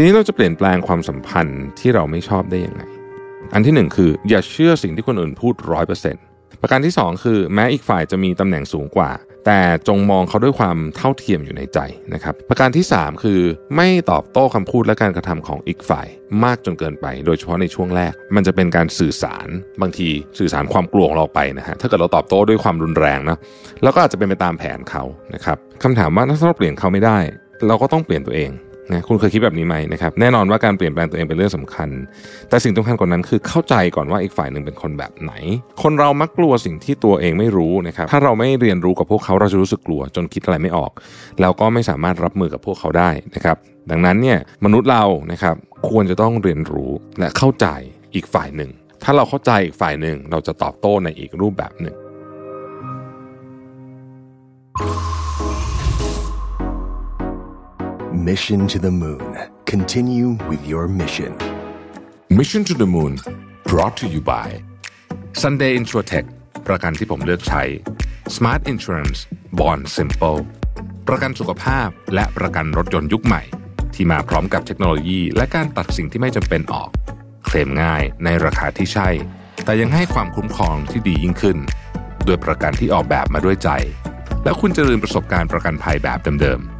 ทีนี้เราจะเปลี่ยนแปลงความสัมพันธ์ที่เราไม่ชอบได้ยังไง อันที่หนึ่งคือ อย่าเชื่อสิ่งที่คนอื่นพูดร้อยเปอร์เซ็นต์ประการที่สองคือ แม้อีกฝ่ายจะมีตำแหน่งสูงกว่า แต่จงมองเขาด้วยความเท่าเทียมอยู่ในใจนะครับ ประการที่3คือไม่ตอบโต้คำพูดและการกระทำของอีกฝ่ายมากจนเกินไป โดยเฉพาะในช่วงแรก มันจะเป็นการสื่อสารบางทีสื่อสารความกลัวของเราไปนะฮะถ้าเกิดเราตอบโต้ด้วยความรุนแรงนะแล้วก็อาจจะเป็นไปตามแผนเขานะครับคำถามว่าถ้าเราเปลี่ยนเขาไม่ได้ เราก็ต้องเปลี่ยนตัวเอง นะคุณเคยคิดแบบนี้ไหมนะครับแน่นอนว่าการเปลี่ยนแปลงตัวเองเป็นเรื่องสำคัญ แต่สิ่งสำคัญกว่านั้นคือเข้าใจก่อนว่าอีกฝ่ายหนึ่งเป็นคนแบบไหน คนเรามักกลัวสิ่งที่ตัวเองไม่รู้นะครับถ้าเราไม่เรียนรู้กับพวกเขาเราจะรู้สึกกลัว จนคิดอะไรไม่ออกแล้วก็ไม่สามารถรับมือกับพวกเขาได้นะครับดังนั้นเนี่ยมนุษย์เรานะครับควรจะต้องเรียนรู้และเข้าใจอีกฝ่ายหนึ่ง ถ้าเราเข้าใจอีกฝ่ายหนึ่งเราจะตอบโต้ในอีกรูปแบบหนึ่ง Mission to the Moon. Continue with your mission. Mission to the Moon brought to you by Sunday Insurtech ประกันที่ผมเลือกใช้ Smart Insurance Bond Simple ประกันสุขภาพและประกันรถยนต์ยุคใหม่ ที่มาพร้อมกับเทคโนโลยี และการตัดสิ่งที่ไม่จำเป็นออก เคลมง่ายในราคาที่ใช่ แต่ยังให้ความคุ้มครองที่ดียิ่งขึ้นด้วยประกันที่ออกแบบมาด้วยใจ แล้วคุณจะลืมประสบการณ์ประกันภัยแบบเดิมๆ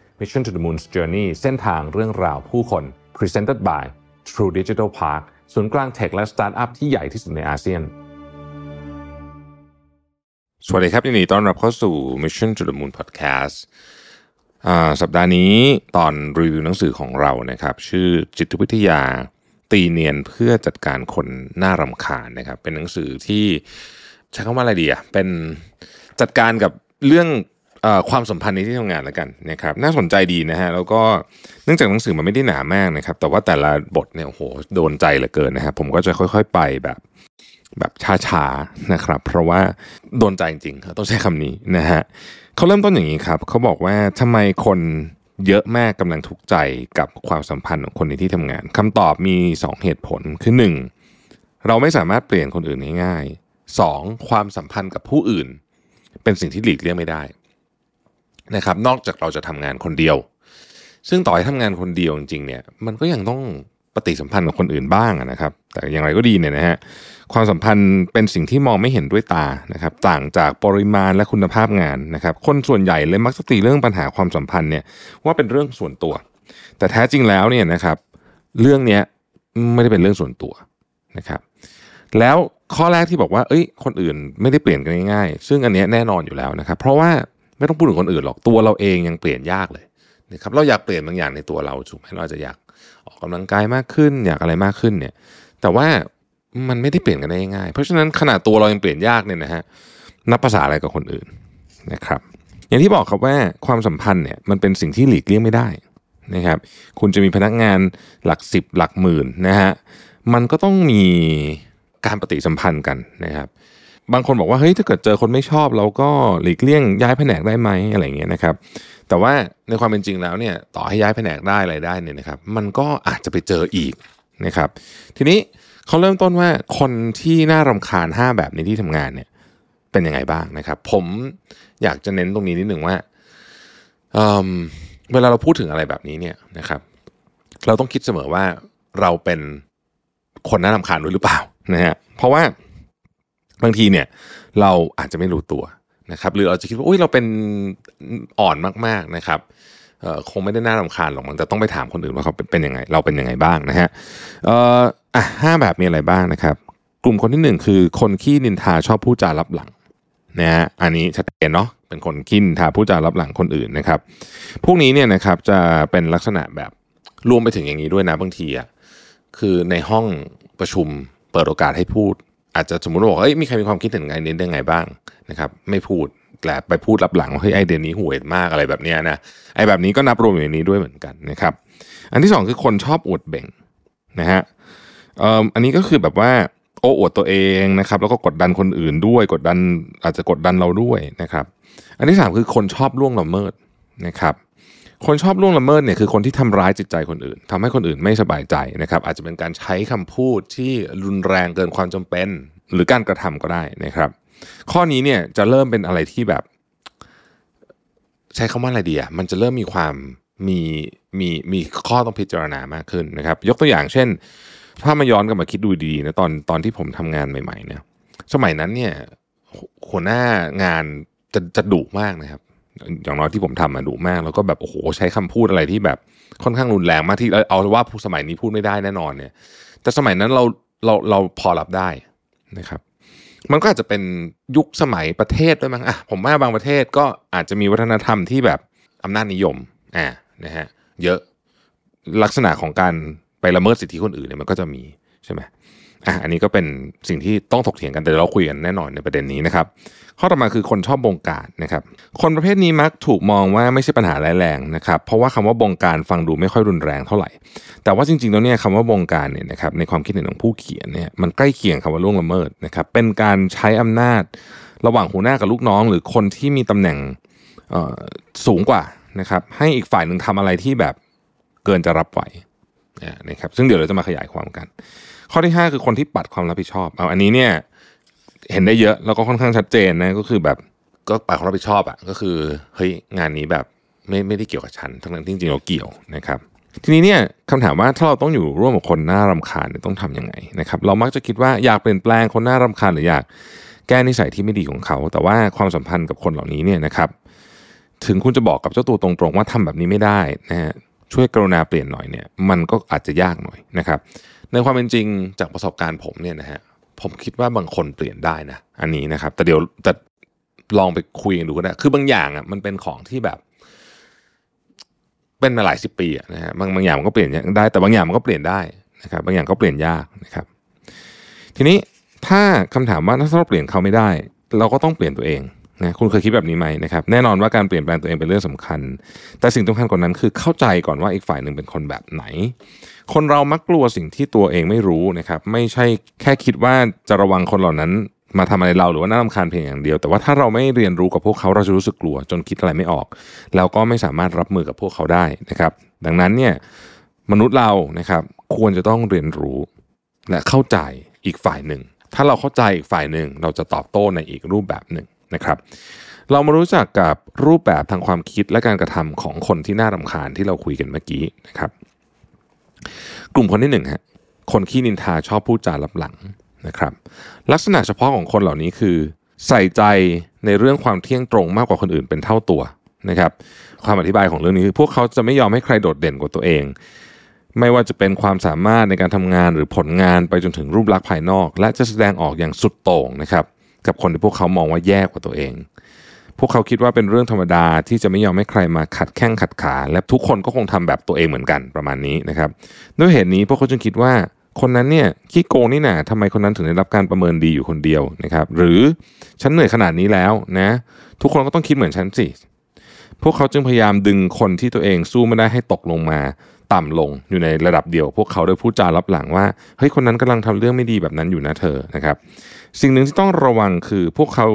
Mission to the Moon's Journey เส้นทางเรื่องราวผู้คน Presented by True Digital Park ศูนย์กลางเทคและสตาร์ทอัพที่ใหญ่ที่สุดในอาเซียน สวัสดีครับยินดีต้อนรับเข้าสู่ Mission to the Moon Podcast สัปดาห์นี้ตอนรีวิวหนังสือของเรานะครับ ชื่อจิตวิทยาตีเนียนเพื่อจัดการคนน่ารำคาญนะครับ เป็นหนังสือที่ใช้คำว่าอะไรดีอะเป็นจัดการกับเรื่อง ความสัมพันธ์ในที่ทำงานแล้วกันนะครับน่าสนใจดีนะฮะแล้วก็เนื่องจากหนังสือมันไม่ได้หนามากนะครับ แต่ว่าแต่ละบทเนี่ยโอ้โหโดนใจเหลือเกินนะครับผมก็จะค่อย ๆ ไปแบบแบบช้าๆนะครับ เพราะว่าโดนใจจริงๆต้องใช้คำนี้นะฮะเขาเริ่มต้นอย่างนี้ครับเขาบอกว่าทำไมคนเยอะมากกำลังทุกข์ใจกับความสัมพันธ์ของคนในที่ทำงานคำตอบมี 2 เหตุผลคือ 1 เราไม่สามารถเปลี่ยนคนอื่นง่ายๆ 2. ความสัมพันธ์กับผู้อื่น เป็นสิ่งที่หลีกเลี่ยงไม่ได้ นะครับ นอกจากเราจะทำงานคนเดียว ซึ่งต่อให้ทำงานคนเดียวจริงๆเนี่ยมันก็ยังต้องปฏิสัมพันธ์กับคนอื่นบ้างนะครับ แต่อย่างไรก็ดีเนี่ยนะฮะความสัมพันธ์เป็นสิ่งที่มองไม่เห็นด้วยตานะครับต่างจากปริมาณและคุณภาพงานนะครับ คนส่วนใหญ่เลยมักจะตีเรื่องปัญหาความสัมพันธ์เนี่ยว่าเป็นเรื่องส่วนตัว แต่แท้จริงแล้วเนี่ยนะครับ เรื่องเนี้ยไม่ได้เป็นเรื่องส่วนตัวนะครับ แล้วข้อแรกที่บอกว่า เอ้ย คนอื่นไม่ได้เปลี่ยนกันง่ายๆ ซึ่งอันนี้แน่นอนอยู่แล้วนะครับ เพราะว่า ไม่ต้องพูดถึงคนอื่นหรอกตัวเราเองยังเปลี่ยนยากเลยนะครับเราอยากเปลี่ยนบางอย่างในตัวเราถูกไหมเราจะอยากออกกำลังกายมากขึ้น อยากอะไรมากขึ้นเนี่ย แต่ว่ามันไม่ได้เปลี่ยนกันได้ง่าย เพราะฉะนั้นขนาดตัวเรายังเปลี่ยนยากเนี่ยนะฮะนับภาษาอะไรกับคนอื่นนะครับ อย่างที่บอกครับว่าความสัมพันธ์เนี่ยมันเป็นสิ่งที่หลีกเลี่ยงไม่ได้นะครับ คุณจะมีพนักงานหลักสิบหลักหมื่นนะฮะมันก็ต้องมีการปฏิสัมพันธ์กันนะครับ บางคนบอกว่าเฮ้ยถ้าเกิดเจอคนไม่ชอบ เราก็หลีกเลี่ยงย้ายแผนกได้ไหมอะไรเงี้ยนะครับ แต่ว่าในความเป็นจริงแล้วเนี่ยต่อให้ย้ายแผนกได้อะไรได้เนี่ยนะครับ มันก็อาจจะไปเจออีกนะครับ ทีนี้เขาเริ่มต้นว่าคนที่น่ารำคาญ 5 แบบในที่ทำงานเนี่ยเป็นยังไงบ้างนะครับ ผมอยากจะเน้นตรงนี้นิดหนึ่งว่าเเวลาเราพูดถึงอะไรแบบนี้เนี่ยนะครับ เราต้องคิดเสมอว่าเราเป็นคนน่ารำคาญด้วยหรือเปล่านะฮะเพราะว่า บางทีเนี่ยเราอาจจะไม่รู้ตัวนะครับหรือเราจะคิดว่าอุ้ยเราเป็นอ่อนมากๆนะครับคงไม่ได้น่ารำคาญหรอกมันจะต้องไปถามคนอื่นว่าเขาเป็นยังไง เราเป็นยังไงบ้างนะฮะอ่ออะห้าแบบมีอะไรบ้างนะครับ กลุ่มคนที่หนึ่งคือคนขี้นินทาชอบพูดจารับหลังนะฮะอันนี้ชัดเจนเนาะเป็นคนขี้นินทาพูดจารับหลังคนอื่นนะครับ พวกนี้เนี่ยนะครับจะเป็นลักษณะแบบรวมไปถึงอย่างนี้ด้วยนะบางทีอะคือในห้องประชุมเปิดโอกาสให้พูด อาจจะสมมติบอกเอ้ยมีใครมีความคิดเห็นไงเนี้ได้ไงบ้างนะครับ ไม่พูดแต่ไปพูดรับหลังว่าเฮ้ยไอเดียนี้ห่วยมากอะไรแบบเนี้ยนะไอแบบนี้ก็นับรวมอยู่ในนี้ด้วยเหมือนกันนะครับ อันที่สองคือคนชอบอวดเบ่งนะฮะเอ่ออันนี้ก็คือแบบว่าโอ้อวดตัวเองนะครับ แล้วก็กดดันคนอื่นด้วย กดดันอาจจะกดดันเราด้วยนะครับ อันที่สามคือคนชอบล่วงละเมิดนะครับ คนชอบล่วงละเมิดเนี่ยคือคนที่ทำร้ายจิตใจคนอื่นทำให้คนอื่นไม่สบายใจนะครับอาจจะเป็นการใช้คำพูดที่รุนแรงเกินความจำเป็น หรือการกระทำก็ได้นะครับ ข้อนี้เนี่ยจะเริ่มเป็นอะไรที่แบบ ใช้คำว่าอะไรดีอะมันจะเริ่มมีความมีมีมีข้อต้องพิจารณามากขึ้นนะครับ ยกตัวอย่างเช่น ถ้ามาย้อนกลับมาคิดดูดีๆนะตอนตอนที่ผมทำงานใหม่ๆเนี่ยสมัยนั้นเนี่ยหัวหน้างานจะจะดุมากนะครับ อย่างน้อยที่ผมทำมาดุมาก แล้วก็แบบโอ้โหใช้คำพูดอะไรที่แบบค่อนข้างรุนแรงมากที่เอาว่าสมัยนี้พูดไม่ได้แน่นอนเนี่ย แต่สมัยนั้นเราเราเราพอรับได้นะครับ มันก็อาจจะเป็นยุคสมัยประเทศด้วยมั้งอะผมว่าบางประเทศก็อาจจะมีวัฒนธรรมที่แบบอำนาจนิยมอ่านะฮะเยอะลักษณะของการไปละเมิดสิทธิคนอื่นเนี่ยมันก็จะมีใช่ไหม อะอันนี้ก็เป็นสิ่งที่ต้องถกเถียงกันแต่เราคุยกันแน่นอนในประเด็นนี้นะครับ ข้อต่อมาคือคนชอบบงการนะครับ คนประเภทนี้มักถูกมองว่าไม่ใช่ปัญหาร้ายแรงนะครับ เพราะว่าคำว่าบงการฟังดูไม่ค่อยรุนแรงเท่าไหร่ แต่ว่าจริงๆแล้วเนี่ยคำว่าบงการเนี่ยนะครับในความคิดเห็นของผู้เขียนเนี่ยมันใกล้เคียงคำว่าล่วงละเมิดนะครับ เป็นการใช้อำนาจระหว่างหัวหน้ากับลูกน้อง หรือคนที่มีตำแหน่งสูงกว่านะครับให้อีกฝ่ายหนึ่งทำอะไรที่แบบเกินจะรับไหวนะครับซึ่งเดี๋ยวเราจะมาขยายความกัน ข้อที่ 5 คือคนที่ปัดความรับผิดชอบ เอาอันนี้เนี่ยเห็นได้เยอะแล้วก็ค่อนข้างชัดเจนนะก็คือแบบก็ปัดความรับผิดชอบอะก็คือเฮ้ยงานนี้แบบไม่ไม่ได้เกี่ยวกับฉันทั้งนั้นที่จริงๆเราเกี่ยวนะครับ ทีนี้เนี่ยคำถามว่าถ้าเราต้องอยู่ร่วมกับคนน่ารำคาญเนี่ยต้องทํำยังไงนะครับ เรามักจะคิดว่าอยากเปลี่ยนแปลงคนน่ารำคาญหรืออยากแก้นิสัยที่ไม่ดีของเขา แต่ว่าความสัมพันธ์กับคนเหล่านี้เนี่ยนะครับ ถึงคุณจะบอกกับเจ้าตัวตรงๆว่าทำแบบนี้ไม่ได้นะฮะ ช่วยกรุณาเปลี่ยนหน่อยเนี่ยมันก็อาจจะยากหน่อยนะครับ ในความเป็นจริงจากประสบการณ์ผมเนี่ยนะฮะผมคิดว่าบางคนเปลี่ยนได้นะอันนี้นะครับ แต่เดี๋ยวแต่ลองไปคุยกันดูก็ได้คือบางอย่างอะมันเป็นของที่แบบ เป็นมาหลายสิบปีนะฮะบางบางอย่างมันก็เปลี่ยนได้ แต่บางอย่างมันก็เปลี่ยนได้นะครับ บางอย่างก็เปลี่ยนยากนะครับ ทีนี้ถ้าคำถามว่าถ้าเราเปลี่ยนเขาไม่ได้ เราก็ต้องเปลี่ยนตัวเอง นะคุณเคยคิดแบบนี้ไหมนะครับแน่นอนว่าการเปลี่ยนแปลงตัวเองเป็นเรื่องสำคัญ แต่สิ่งสำคัญกว่านั้นคือเข้าใจก่อนว่าอีกฝ่ายหนึ่งเป็นคนแบบไหน คนเรามักกลัวสิ่งที่ตัวเองไม่รู้นะครับ ไม่ใช่แค่คิดว่าจะระวังคนเหล่านั้นมาทำอะไรเราหรือว่าน่ารำคาญเพียงอย่างเดียว แต่ว่าถ้าเราไม่เรียนรู้กับพวกเขาเราจะรู้สึกกลัว จนคิดอะไรไม่ออก แล้วก็ไม่สามารถรับมือกับพวกเขาได้นะครับ ดังนั้นเนี่ยมนุษย์เรานะครับควรจะต้องเรียนรู้และเข้าใจอีกฝ่ายหนึ่ง ถ้าเราเข้าใจอีกฝ่ายหนึ่งเราจะตอบโต้ในอีกรูปแบบหนึ่ง นะครับ เรามารู้จักกับรูปแบบทางความคิดและการกระทำของคนที่น่ารำคาญที่เราคุยกันเมื่อกี้นะครับ กลุ่มคนที่หนึ่งฮะคนขี้นินทาชอบพูดจาลับหลังนะครับ ลักษณะเฉพาะของคนเหล่านี้คือ ใส่ใจในเรื่องความเที่ยงตรงมากกว่าคนอื่นเป็นเท่าตัวนะครับความอธิบายของเรื่องนี้คือพวกเขาจะไม่ยอมให้ใครโดดเด่นกว่าตัวเอง ไม่ว่าจะเป็นความสามารถในการทำงานหรือผลงานไปจนถึงรูปลักษณ์ภายนอก และจะแสดงออกอย่างสุดโต่งนะครับ กับคนที่พวกเขามองว่าแย่กว่าตัวเอง พวกเขาคิดว่าเป็นเรื่องธรรมดาที่จะไม่ยอมให้ใครมาขัดแข้งขัดขา และทุกคนก็คงทำแบบตัวเองเหมือนกันประมาณนี้นะครับ ด้วยเหตุนี้พวกเขาจึงคิดว่าคนนั้นเนี่ยขี้โกงนี่นะทำไมคนนั้นถึงได้รับการประเมินดีอยู่คนเดียวนะครับ หรือฉันเหนื่อยขนาดนี้แล้วนะ ทุกคนก็ต้องคิดเหมือนฉันสิพวกเขาจึงพยายามดึงคนที่ตัวเองสู้ไม่ได้ให้ตกลงมาต่ำลงอยู่ในระดับเดียว พวกเขาโดยพูดจารับหลังว่าเฮ้ยคนนั้นกำลังทำเรื่องไม่ดีแบบนั้นอยู่นะเธอนะครับ สิ่งหนึ่งที่ต้องระวังคือพวกเขา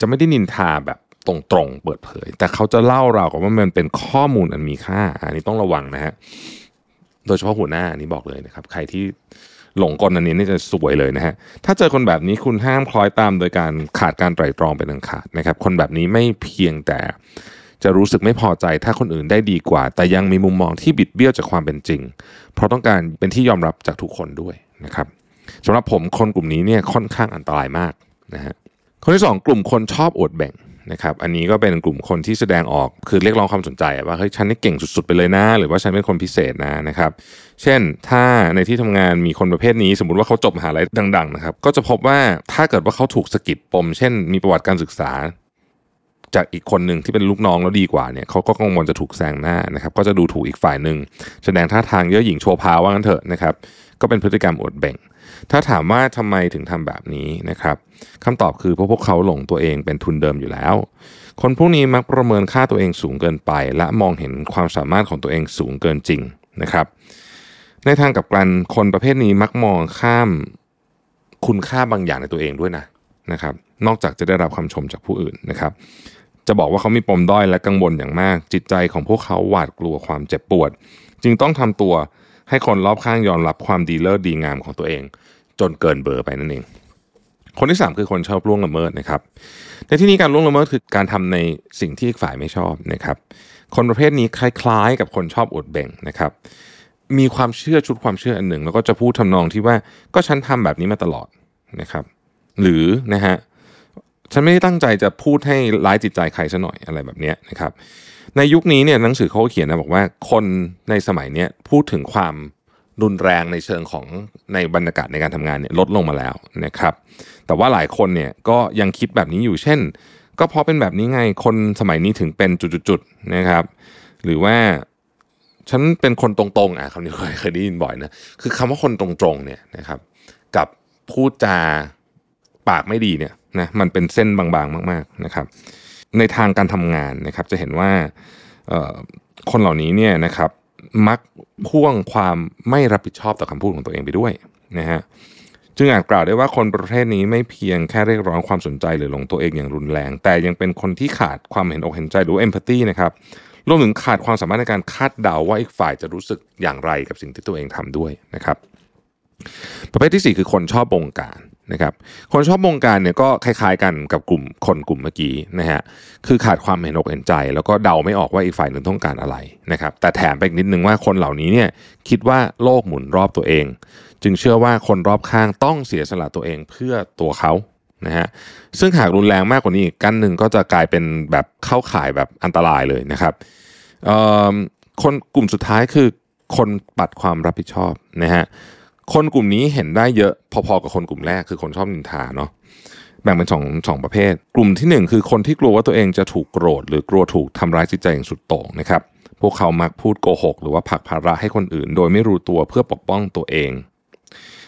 จะไม่ได้นินทาแบบตรงๆเปิดเผย แต่เขาจะเล่าเรากับว่ามันเป็นข้อมูลอันมีค่า อันนี้ต้องระวังนะฮะโดยเฉพาะหัวหน้าอันนี้บอกเลยนะครับ ใครที่หลงกลอันนี้นี่จะสวยเลยนะฮะถ้าเจอคนแบบนี้คุณห้ามคล้อยตามโดยการขาดการไตร่ตรองเป็นอันขาดนะครับ คนแบบนี้ไม่เพียงแต่จะรู้สึกไม่พอใจถ้าคนอื่นได้ดีกว่า แต่ยังมีมุมมองที่บิดเบี้ยวจากความเป็นจริง เพราะต้องการเป็นที่ยอมรับจากทุกคนด้วยนะครับ สำหรับผมคนกลุ่มนี้เนี่ยค่อนข้างอันตรายมากนะฮะคนที่สองกลุ่มคนชอบอวดแบ่งนะครับอันนี้ก็เป็นกลุ่มคนที่แสดงออกคือเรียกร้องความสนใจว่าเฮ้ยฉันนี่เก่งสุดๆไปเลยนะ หรือว่าฉันเป็นคนพิเศษนะนะครับ เช่นถ้าในที่ทำงานมีคนประเภทนี้ สมมติว่าเขาจบมหาลัยดังๆนะครับก็จะพบว่าถ้าเกิดว่าเขาถูกสกิดปม เช่น มีประวัติการศึกษา จากอีกคนหนึ่งที่เป็นลูกน้องแล้วดีกว่าเนี่ยเขาก็กังวลจะถูกแซงหน้านะครับก็จะดูถูกอีกฝ่ายหนึ่งแสดงท่าทางเยอะหยิ่งโชว์พาวว่างั้นเถอะนะครับก็เป็นพฤติกรรมอดแบ่ง ถ้าถามว่าทำไมถึงทำแบบนี้นะครับคำตอบคือเพราะพวกเขาหลงตัวเองเป็นทุนเดิมอยู่แล้ว คนพวกนี้มักประเมินค่าตัวเองสูงเกินไป และมองเห็นความสามารถของตัวเองสูงเกินจริงนะครับ ในทางกลับกันคนประเภทนี้มักมองข้ามคุณค่าบางอย่างในตัวเองด้วยนะนะครับ นอกจากจะได้รับคำชมจากผู้อื่นนะครับจะบอกว่าเขามีปมด้อยและกังวลอย่างมาก จิตใจของพวกเขาหวาดกลัวความเจ็บปวด จึงต้องทำตัว ให้คนรอบข้างยอมรับความดีเลิศดีงามของตัวเอง จนเกินเบอร์ไปนั่นเอง คนที่ 3 คือคนชอบล่วงละเมิดนะครับ ในที่นี้การล่วงละเมิดคือการทำในสิ่งที่อีกฝ่ายไม่ชอบนะครับ คนประเภทนี้คล้ายๆ กับคนชอบอดแบ่งนะครับ มีความเชื่อชุดความเชื่ออันหนึ่ง แล้วก็จะพูดทำนองที่ว่าก็ฉันทำแบบนี้มาตลอดนะครับ หรือนะฮะฉันไม่ได้ตั้งใจจะพูดให้ร้ายจิตใจใครซะหน่อยอะไรแบบนี้นะครับ ในยุคนี้เนี่ยหนังสือเขาเขียนนะบอกว่าคนในสมัยนี้พูดถึงความรุนแรงในเชิงของในบรรยากาศในการทำงานเนี่ยลดลงมาแล้วนะครับ แต่ว่าหลายคนเนี่ยก็ยังคิดแบบนี้อยู่เช่น ก็เพราะเป็นแบบนี้ไงคนสมัยนี้ถึงเป็นจุดๆๆนะครับ หรือว่าฉันเป็นคนตรงๆอะคำนี้เคยเคยได้ยินบ่อยนะคือคำว่าคนตรงๆเนี่ยนะครับ กับพูดจาปากไม่ดีเนี่ยนะมันเป็นเส้นบางๆมาก ๆนะครับ ในทางการทำงานนะครับ จะเห็นว่าคนเหล่านี้เนี่ยนะครับ มักพ่วงความไม่รับผิดชอบต่อคำพูดของตัวเองไปด้วยนะฮะจึงอาจกล่าวได้ว่าคนประเภทนี้ไม่เพียงแค่เรียกร้องความสนใจหรือหลงตัวเองอย่างรุนแรง แต่ยังเป็นคนที่ขาดความเห็นอกเห็นใจหรือเอมพัตตีนะครับรวมถึงขาดความสามารถในการคาดเดาว่าอีกฝ่ายจะรู้สึกอย่างไรกับสิ่งที่ตัวเองทำด้วยนะครับ ประเภทที่ 4 คือคนชอบบงการ นะครับคนชอบบงการเนี่ยก็คล้ายๆกันกับกลุ่มคนกลุ่มเมื่อกี้นะฮะคือขาดความเห็นอกเห็นใจ แล้วก็เดาไม่ออกว่าอีกฝ่ายหนึ่งต้องการอะไรนะครับแต่แถมไปอีกนิดนึงว่าคนเหล่านี้เนี่ยคิดว่าโลกหมุนรอบตัวเอง จึงเชื่อว่าคนรอบข้างต้องเสียสละตัวเองเพื่อตัวเขานะฮะซึ่งหากรุนแรงมากกว่านี้อีกกันหนึ่งก็จะกลายเป็นแบบเข้าข่ายแบบอันตรายเลยนะครับคนกลุ่มสุดท้ายคือคนปัดความรับผิดชอบนะฮะ คนกลุ่มนี้เห็นได้เยอะพอๆกับคนกลุ่มแรกคือคนชอบนินทาเนาะแบ่งเป็นสองสองประเภท กลุ่มที่หนึ่งคือคนที่กลัวว่าตัวเองจะถูกโกรธ หรือกลัวถูกทำร้ายจิตใจอย่างสุดโต่งนะครับ พวกเขามักพูดโกหก หรือว่าผักภาระให้คนอื่น โดยไม่รู้ตัวเพื่อปกป้องตัวเอง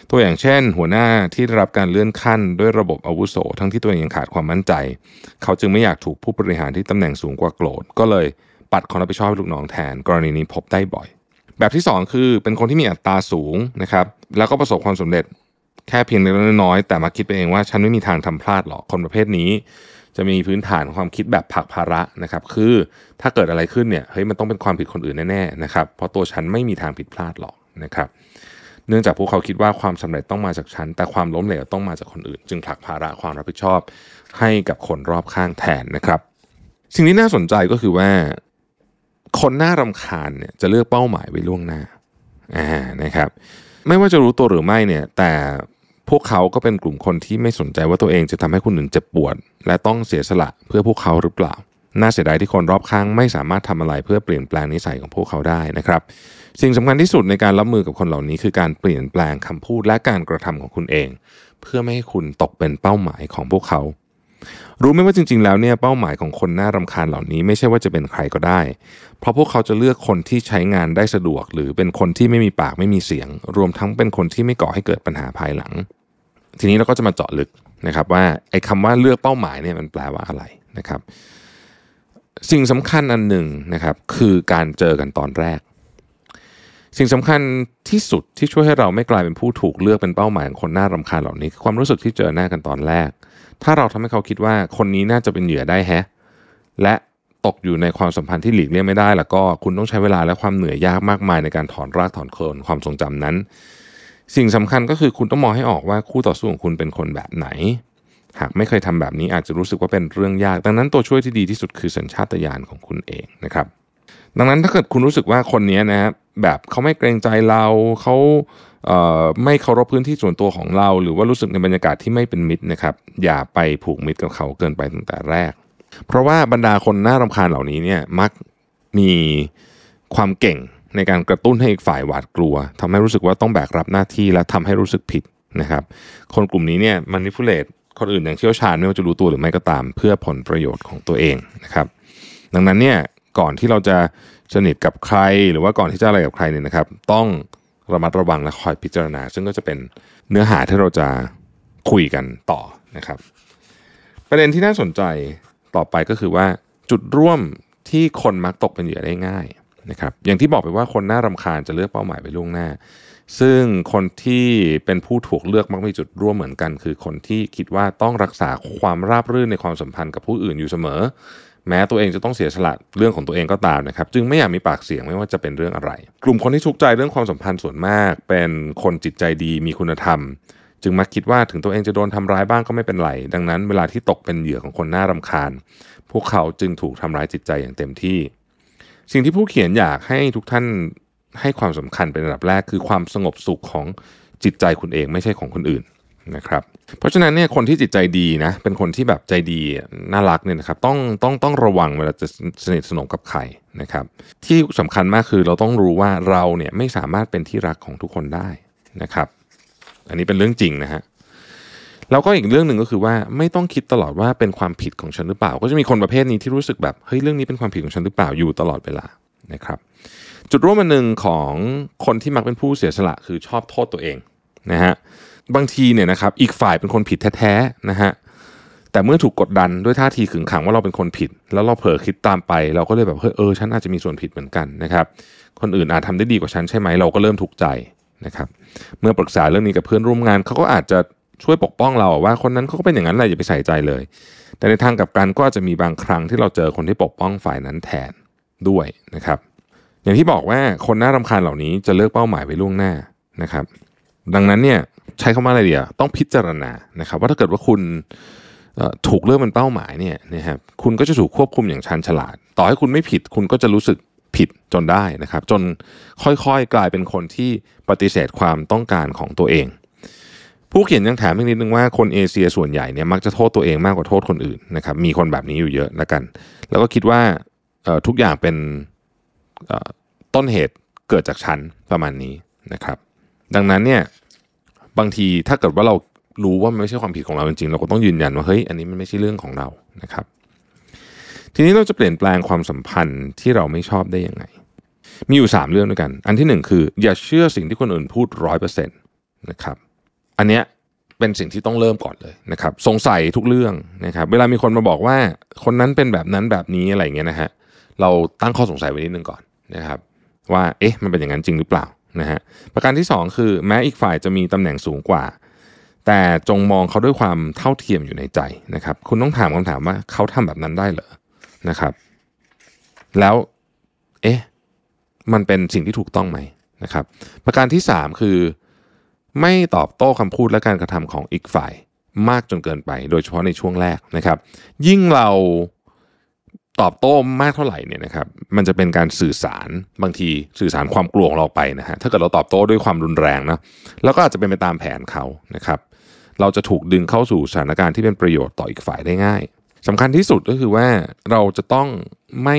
ตัวอย่างเช่น หัวหน้าที่ได้รับการเลื่อนขั้นด้วยระบบอาวุโส ทั้งที่ตัวเองยังขาดความมั่นใจ เขาจึงไม่อยากถูกผู้บริหารที่ตำแหน่งสูงกว่าโกรธ ก็เลยปัดความรับผิดชอบให้ลูกน้องแทน กรณีนี้พบได้บ่อย แบบที่ 2 คือเป็นคนที่มีอัตราสูงนะครับแล้วก็ประสบความสำเร็จแค่เพียงเล็กน้อยแต่มาคิดไปเองว่าฉันไม่มีทางทำพลาดหรอกคนประเภทนี้ จะมีพื้นฐานความคิดแบบผักภาระนะครับ คือถ้าเกิดอะไรขึ้นเนี่ยเฮ้ยมันต้องเป็นความผิดคนอื่นแน่ๆนะครับเพราะตัวฉันไม่มีทางผิดพลาดหรอกนะครับ เนื่องจากพวกเขาคิดว่าความสำเร็จต้องมาจากฉัน แต่ความล้มเหลวต้องมาจากคนอื่น จึงผลักภาระความรับผิดชอบให้กับคนรอบข้างแทนนะครับ สิ่งที่น่าสนใจก็คือว่า คนน่ารำคาญเนี่ยจะเลือกเป้าหมายไว้ล่วงหน้าอ่านะครับ ไม่ว่าจะรู้ตัวหรือไม่เนี่ย แต่พวกเขาก็เป็นกลุ่มคนที่ไม่สนใจว่าตัวเองจะทำให้คนอื่นเจ็บปวด และต้องเสียสละเพื่อพวกเขาหรือเปล่า น่าเสียดายที่คนรอบข้างไม่สามารถทำอะไรเพื่อเปลี่ยนแปลงนิสัยของพวกเขาได้นะครับ สิ่งสำคัญที่สุดในการรับมือกับคนเหล่านี้คือการเปลี่ยนแปลงคำพูดและการกระทำของคุณเอง เพื่อไม่ให้คุณตกเป็นเป้าหมายของพวกเขา รู้ไหมว่าจริง ๆ แล้วเนี่ยเป้าหมายของคนน่ารำคาญเหล่านี้ไม่ใช่ว่าจะเป็นใครก็ได้ เพราะพวกเขาจะเลือกคนที่ใช้งานได้สะดวก หรือเป็นคนที่ไม่มีปากไม่มีเสียง รวมทั้งเป็นคนที่ไม่ก่อให้เกิดปัญหาภายหลัง ทีนี้เราก็จะมาเจาะลึกนะครับว่าไอ้คำว่าเลือกเป้าหมายเนี่ยมันแปลว่าอะไรนะครับ สิ่งสำคัญอันหนึ่งนะครับคือการเจอกันตอนแรก สิ่งสำคัญที่สุดที่ช่วยให้เราไม่กลายเป็นผู้ถูกเลือกเป็นเป้าหมายของคนน่ารำคาญเหล่านี้คือความรู้สึกที่เจอหน้ากันตอนแรก ถ้าเราทำให้เขาคิดว่าคนนี้น่าจะเป็นเหยื่อได้แฮะ และตกอยู่ในความสัมพันธ์ที่หลีกเลี่ยงไม่ได้ แล้วก็คุณต้องใช้เวลาและความเหนื่อยยากมากมายในการถอนรากถอนโคนความทรงจำนั้น สิ่งสำคัญก็คือคุณต้องมองให้ออกว่าคู่ต่อสู้ของคุณเป็นคนแบบไหน หากไม่เคยทำแบบนี้อาจจะรู้สึกว่าเป็นเรื่องยาก ดังนั้นตัวช่วยที่ดีที่สุดคือสัญชาตญาณของคุณเองนะครับ ดังนั้นถ้าเกิดคุณรู้สึกว่าคนนี้นะแบบเขาไม่เกรงใจเราเขาเไม่เคารพพื้นที่ส่วนตัวของเรา หรือว่ารู้สึกในบรรยากาศที่ไม่เป็นมิตรนะครับ อย่าไปผูกมิตรกับเขาเกินไปตั้งแต่แรก เพราะว่าบรรดาคนน่ารำคาญเหล่านี้เนี่ยมักมีความเก่งในการกระตุ้นให้อีกฝ่ายหวาดกลัวทำให้รู้สึกว่าต้องแบกรับหน้าที่และทำให้รู้สึกผิดนะครับ คนกลุ่มนี้เนี่ยมันนิพุเลตคนอื่นอย่างเชี่ยวชาญไม่ว่าจะรู้ตัวหรือไม่ก็ตาม เพื่อผลประโยชน์ของตัวเองนะครับ ดังนั้นเนี่ย ก่อนที่เราจะสนิทกับใคร หรือว่าก่อนที่จะอะไรกับใครเนี่ยนะครับ ต้องระมัดระวังและคอยพิจารณา ซึ่งก็จะเป็นเนื้อหาที่เราจะคุยกันต่อนะครับ ประเด็นที่น่าสนใจต่อไปก็คือว่าจุดร่วมที่คนมักตกเป็นเหยื่อได้ง่ายนะครับ อย่างที่บอกไปว่าคนน่ารำคาญจะเลือกเป้าหมายไปล่วงหน้า ซึ่งคนที่เป็นผู้ถูกเลือกมักมีจุดร่วมเหมือนกัน คือคนที่คิดว่าต้องรักษาความราบรื่นในความสัมพันธ์กับผู้อื่นอยู่เสมอ แม้ตัวเองจะต้องเสียสละเรื่องของตัวเองก็ตามนะครับจึงไม่อยากมีปากเสียงไม่ว่าจะเป็นเรื่องอะไร กลุ่มคนที่ทุกข์ใจเรื่องความสัมพันธ์ส่วนมาก เป็นคนจิตใจดีมีคุณธรรม จึงมักคิดว่าถึงตัวเองจะโดนทำร้ายบ้างก็ไม่เป็นไร ดังนั้นเวลาที่ตกเป็นเหยื่อของคนน่ารำคาญ พวกเขาจึงถูกทำร้ายจิตใจอย่างเต็มที่ สิ่งที่ผู้เขียนอยากให้ทุกท่านให้ความสำคัญเป็นระดับแรกคือความสงบสุขของจิตใจคุณเองไม่ใช่ของคนอื่นนะครับ เพราะฉะนั้นเนี่ยคนที่จิตใจดีนะเป็นคนที่แบบใจดีน่ารักเนี่ยนะครับต้องต้องต้องระวังเวลาจะสนิทสนมกับใครนะครับที่สำคัญมากคือเราต้องรู้ว่าเราเนี่ยไม่สามารถเป็นที่รักของทุกคนได้นะครับอันนี้เป็นเรื่องจริงนะฮะแล้วก็อีกเรื่องหนึ่งก็คือว่าไม่ต้องคิดตลอดว่าเป็นความผิดของฉันหรือเปล่า ก็จะมีคนประเภทนี้ที่รู้สึกแบบเฮ้ยเรื่องนี้เป็นความผิดของฉันหรือเปล่าอยู่ตลอดเวลานะครับ จุดร่วมอันหนึ่งของคนที่มักเป็นผู้เสียสละคือชอบโทษตัวเองนะฮะ บางทีเนี่ยนะครับอีกฝ่ายเป็นคนผิดแท้ๆนะฮะแต่เมื่อถูกกดดันด้วยท่าทีขึงขังว่าเราเป็นคนผิด แล้วเราเผลอคิดตามไป เราก็เลยแบบเฮ้ยเออฉันอาจจะมีส่วนผิดเหมือนกันนะครับคนอื่นอาจทำได้ดีกว่าฉันใช่ไหมเราก็เริ่มถูกใจนะครับเมื่อปรึกษาเรื่องนี้กับเพื่อนร่วมงานเขาก็อาจจะช่วยปกป้องเราว่าคนนั้นเขาก็เป็นอย่างนั้นแหละอย่าไปใส่ใจเลย แต่ในทางกลับกันก็อาจจะมีบางครั้งที่เราเจอคนที่ปกป้องฝ่ายนั้นแทนด้วยนะครับ อย่างที่บอกว่าคนน่ารำคาญเหล่านี้จะเลือกเป้าหมายไว้ล่วงหน้านะครับ ดังนั้นเนี่ย ใช้คำว่าอะไรเดียวต้องพิจารณานะครับ ว่าถ้าเกิดว่าคุณถูกเลือกเป็นเป้าหมายเนี่ยนะครับคุณก็จะถูกควบคุมอย่างชันฉลาด ต่อให้คุณไม่ผิด คุณก็จะรู้สึกผิดจนได้นะครับ จนค่อยๆกลายเป็นคนที่ปฏิเสธความต้องการของตัวเอง ผู้เขียนยังถามอีกนิดนึงว่าคนเอเชียส่วนใหญ่เนี่ยมักจะโทษตัวเองมากกว่าโทษคนอื่นนะครับมีคนแบบนี้อยู่เยอะแล้วกัน แล้วก็คิดว่าทุกอย่างเป็นต้นเหตุเกิดจากฉันประมาณนี้นะครับ ดังนั้นเนี่ย บางทีถ้าเกิดว่าเรารู้ว่ามันไม่ใช่ความผิดของเราจริงๆ เราก็ต้องยืนยันว่าเฮ้ยอันนี้มันไม่ใช่เรื่องของเรานะครับ ทีนี้เราจะเปลี่ยนแปลงความสัมพันธ์ที่เราไม่ชอบได้ยังไง มีอยู่ 3 เรื่องด้วยกัน อันที่ 1 คือ อย่าเชื่อสิ่งที่คนอื่นพูดร้อยเปอร์เซ็นต์นะครับ อันเนี้ยเป็นสิ่งที่ต้องเริ่มก่อนเลยนะครับ สงสัยทุกเรื่องนะครับ เวลามีคนมาบอกว่าคนนั้นเป็นแบบนั้นแบบนี้อะไรเงี้ยนะฮะเราตั้งข้อสงสัยไว้นิดนึงก่อนนะครับ ว่าเอ๊ะมันเป็นอย่างนั้นจริงหรือเปล่า นะฮะประการที่ 2 คือแม้อีกฝ่ายจะมีตำแหน่งสูงกว่า แต่จงมองเขาด้วยความเท่าเทียมอยู่ในใจนะครับคุณต้องถามคำถามว่าเขาทำแบบนั้นได้เหรอนะครับ แล้วเอ๊ะมันเป็นสิ่งที่ถูกต้องไหมนะครับ ประการที่ 3 คือ ไม่ตอบโต้คำพูดและการกระทำของอีกฝ่ายมากจนเกินไป โดยเฉพาะในช่วงแรกนะครับ ยิ่งเรา ตอบโต้มากเท่าไหร่เนี่ยนะครับมันจะเป็นการสื่อสารบางทีสื่อสารความกลัวของเราไปนะฮะถ้าเกิดเราตอบโต้ด้วยความรุนแรงนะแล้วก็อาจจะเป็นไปตามแผนเขานะครับ เราจะถูกดึงเข้าสู่สถานการณ์ที่เป็นประโยชน์ต่ออีกฝ่ายได้ง่ายสำคัญที่สุดก็คือว่าเราจะต้องไม่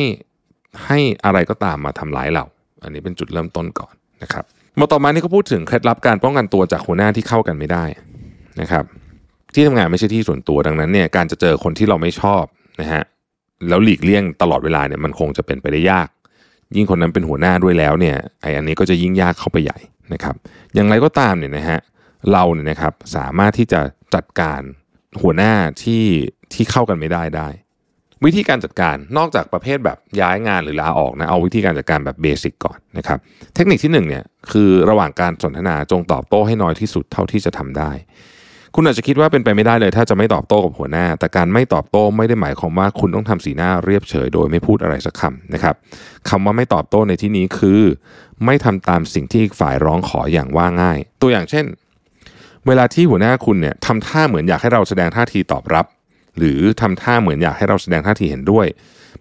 ให้อะไรก็ตามมาทำร้ายเรา อันนี้เป็นจุดเริ่มต้นก่อนนะครับมาต่อมานี่เขาพูดถึงเคล็ดลับการป้องกันตัวจากหัวหน้าที่เข้ากันไม่ได้นะครับ ที่ทำงานไม่ใช่ที่ส่วนตัวดังนั้นเนี่ยการจะเจอคนที่เราไม่ชอบนะฮะ แล้วหลีกเลี่ยงตลอดเวลาเนี่ยมันคงจะเป็นไปได้ยาก ยิ่งคนนั้นเป็นหัวหน้าด้วยแล้วเนี่ยไอ้อันนี้ก็จะยิ่งยากเข้าไปใหญ่นะครับ อย่างไรก็ตามเนี่ยนะฮะเราเนี่ยนะครับสามารถที่จะจัดการหัวหน้าที่ที่เข้ากันไม่ได้ได้ วิธีการจัดการนอกจากประเภทแบบย้ายงานหรือลาออกนะเอาวิธีการจัดการแบบเบสิกก่อนนะครับเทคนิคที่1เนี่ยคือระหว่างการสนทนาจงตอบโต้ให้น้อยที่สุดเท่าที่จะทำได้ คุณอาจจะคิดว่าเป็นไปไม่ได้เลย ถ้าจะไม่ตอบโต้กับหัวหน้า แต่การไม่ตอบโต้ไม่ได้หมายความว่าคุณต้องทำสีหน้าเรียบเฉยโดยไม่พูดอะไรสักคำนะครับคำว่าไม่ตอบโต้ในที่นี้คือ ไม่ทำตามสิ่งที่ฝ่ายร้องขออย่างว่าง่าย ตัวอย่างเช่น เวลาที่หัวหน้าคุณเนี่ยทำท่าเหมือนอยากให้เราแสดงท่าทีตอบรับ หรือทำท่าเหมือนอยากให้เราแสดงท่าทีเห็นด้วย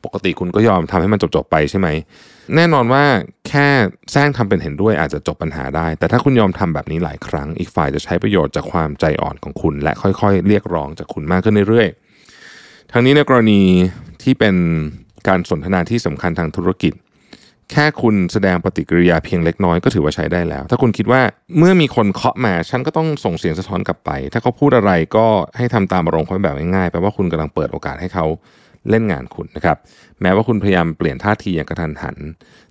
ปกติคุณก็ยอมทำให้มันจบๆไปใช่ไหม แน่นอนว่าแค่แซงทำเป็นเห็นด้วยอาจจะจบปัญหาได้ แต่ถ้าคุณยอมทำแบบนี้หลายครั้ง อีกฝ่ายจะใช้ประโยชน์จากความใจอ่อนของคุณ และค่อยๆ เรียกร้องจากคุณมากขึ้นเรื่อยๆ ทั้งนี้ในกรณีที่เป็นการสนทนาที่สำคัญทางธุรกิจ แค่คุณแสดงปฏิกิริยาเพียงเล็กน้อยก็ถือว่าใช้ได้แล้ว ถ้าคุณคิดว่าเมื่อมีคนเคาะมาฉันก็ต้องส่งเสียงสะท้อนกลับไป ถ้าเขาพูดอะไรก็ให้ทำตามอารมณ์เขาแบบง่ายๆแปลว่าคุณกำลังเปิดโอกาสให้เขา เล่นงานคุณนะครับแม้ว่าคุณพยายามเปลี่ยนท่าทีอย่างกระทันหัน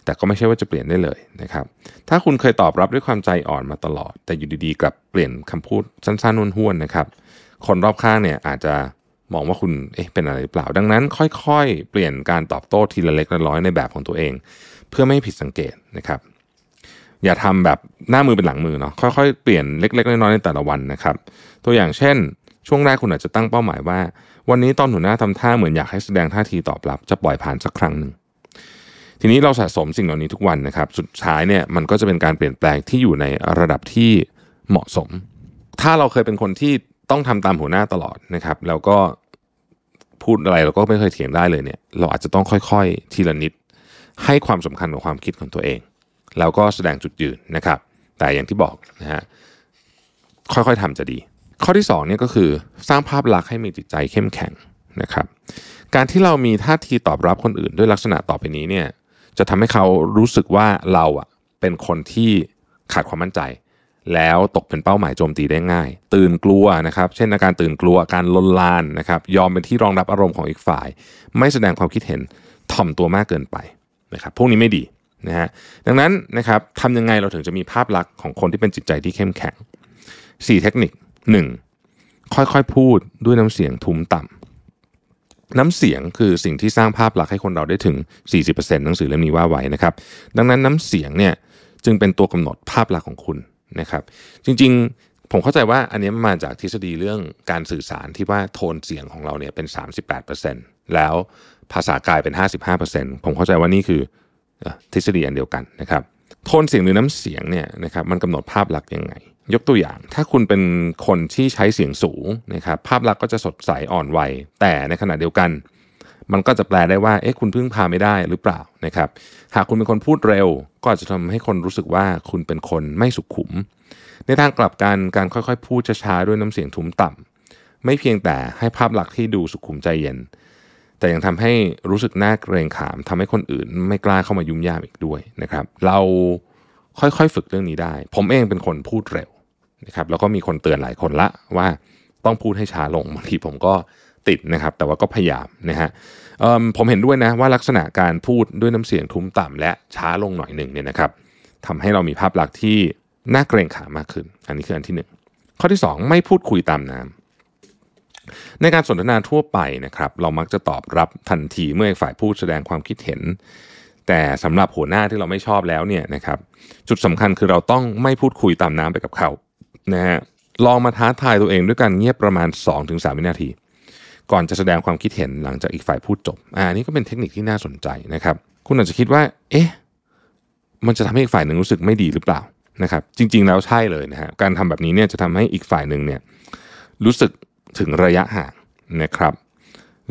แต่ก็ไม่ใช่ว่าจะเปลี่ยนได้เลยนะครับถ้าคุณเคยตอบรับด้วยความใจอ่อนมาตลอด แต่อยู่ดีๆ กลับเปลี่ยนคำพูดสั้นๆห้วนๆนะครับคนรอบข้างเนี่ยอาจจะมองว่าคุณเอ๊ะเป็นอะไรหรือเปล่า ดังนั้น ค่อยๆ เปลี่ยนการตอบโต้ทีละเล็กละน้อยในแบบของตัวเอง เพื่อไม่ให้ผิดสังเกตนะครับ อย่าทำแบบหน้ามือเป็นหลังมือเนาะค่อยๆ เปลี่ยนเล็กๆน้อยๆในแต่ละวันนะครับ ตัวอย่างเช่น ช่วงแรกคุณอาจจะตั้งเป้าหมายว่า วันนี้ตอนหัวหน้าทำท่าเหมือนอยากให้แสดงท่าทีตอบรับ จะปล่อยผ่านสักครั้งหนึ่งทีนี้เราสะสมสิ่งเหล่านี้ทุกวันนะครับ สุดท้ายเนี่ยมันก็จะเป็นการเปลี่ยนแปลงที่อยู่ในระดับที่เหมาะสม ถ้าเราเคยเป็นคนที่ต้องทำตามหัวหน้าตลอดนะครับ แล้วก็พูดอะไรเราก็ไม่เคยเถียงได้เลยเนี่ย เราอาจจะต้องค่อยๆ ทีละนิด ให้ความสำคัญกับความคิดของตัวเอง แล้วก็แสดงจุดยืนนะครับ แต่อย่างที่บอกนะฮะค่อยๆทำจะดี ข้อที่2เนี่ยก็คือสร้างภาพลักษณ์ให้มีจิตใจเข้มแข็งนะครับการที่เรามีท่าทีตอบรับคนอื่นด้วยลักษณะต่อไปนี้เนี่ยจะทำให้เขารู้สึกว่าเราอะเป็นคนที่ขาดความมั่นใจ แล้วตกเป็นเป้าหมายโจมตีได้ง่าย ตื่นกลัวนะครับ เช่นอาการตื่นกลัวการลนลานนะครับ ยอมเป็นที่รองรับอารมณ์ของอีกฝ่าย ไม่แสดงความคิดเห็นถ่อมตัวมากเกินไปนะครับ พวกนี้ไม่ดีนะฮะดังนั้นนะครับทำยังไงเราถึงจะมีภาพลักษณ์ของคนที่เป็นจิตใจที่เข้มแข็ง 4 เทคนิค 1. ค่อยๆพูดด้วยน้ำเสียงทุ้มต่ำน้ำเสียงคือสิ่งที่สร้างภาพลักษณ์ให้คนเราได้ถึง 40%หนังสือเล่มนี้ว่าไว้นะครับ ดังนั้นน้ำเสียงเนี่ยจึงเป็นตัวกำหนดภาพลักษณ์ของคุณนะครับ จริงๆ ผมเข้าใจว่าอันนี้มันมาจากทฤษฎีเรื่องการสื่อสารที่ว่าโทนเสียงของเราเนี่ยเป็น 38%แล้วภาษากายเป็น 55%ผมเข้าใจว่านี่คือเอ่อทฤษฎีอันเดียวกันนะครับ โทนเสียงหรือน้ำเสียงเนี่ยนะครับมันกำหนดภาพลักษณ์ยังไง ยกตัวอย่าง ถ้าคุณเป็นคนที่ใช้เสียงสูงนะครับภาพลักษณ์ก็จะสดใสอ่อนวัยแต่ในขณะเดียวกัน มันก็จะแปลได้ว่าเอ๊ะคุณพึ่งพาไม่ได้หรือเปล่านะครับหากคุณเป็นคนพูดเร็ว ก็อาจจะทำให้คนรู้สึกว่าคุณเป็นคนไม่สุขุม ในทางกลับกันการค่อยๆ พูดช้าๆด้วยน้ำเสียงทุ้มต่ำไม่เพียงแต่ให้ภาพลักษณ์ที่ดูสุขุมใจเย็น แต่ยังทำให้รู้สึกน่าเกรงขามทำให้คนอื่นไม่กล้าเข้ามายุ่มยามอีกด้วยนะครับ เราค่อยๆ ฝึกเรื่องนี้ได้ ผมเองเป็นคนพูดเร็ว นะครับแล้วก็มีคนเตือนหลายคนละว่าต้องพูดให้ช้าลงบางทีผมก็ติดนะครับ แต่ว่าก็พยายามนะฮะผมเห็นด้วยนะว่าลักษณะการพูดด้วยน้ำเสียงทุ้มต่ำและช้าลงหน่อยหนึ่งเนี่ยนะครับทำให้เรามีภาพลักษณ์ที่น่าเกรงขามมากขึ้น อันนี้คืออันที่หนึ่งข้อที่สองไม่พูดคุยตามน้ำในการสนทนาทั่วไปนะครับ เรามักจะตอบรับทันทีเมื่อฝ่ายพูดแสดงความคิดเห็น แต่สำหรับหัวหน้าที่เราไม่ชอบแล้วเนี่ยนะครับ จุดสำคัญคือเราต้องไม่พูดคุยตามน้ำไปกับเขา นะฮะลองมาท้าทายตัวเองด้วยการเงียบประมาณ 2-3 วินาที ก่อนจะแสดงความคิดเห็นหลังจากอีกฝ่ายพูดจบอ่านี่ก็เป็นเทคนิคที่น่าสนใจนะครับ คุณอาจจะคิดว่า เอ๊ะมันจะทำให้อีกฝ่ายหนึ่งรู้สึกไม่ดีหรือเปล่านะครับ จริง ๆ แล้วใช่เลยนะฮะการทำแบบนี้เนี่ยจะทำให้อีกฝ่ายหนึ่งเนี่ยรู้สึกถึงระยะห่างนะครับ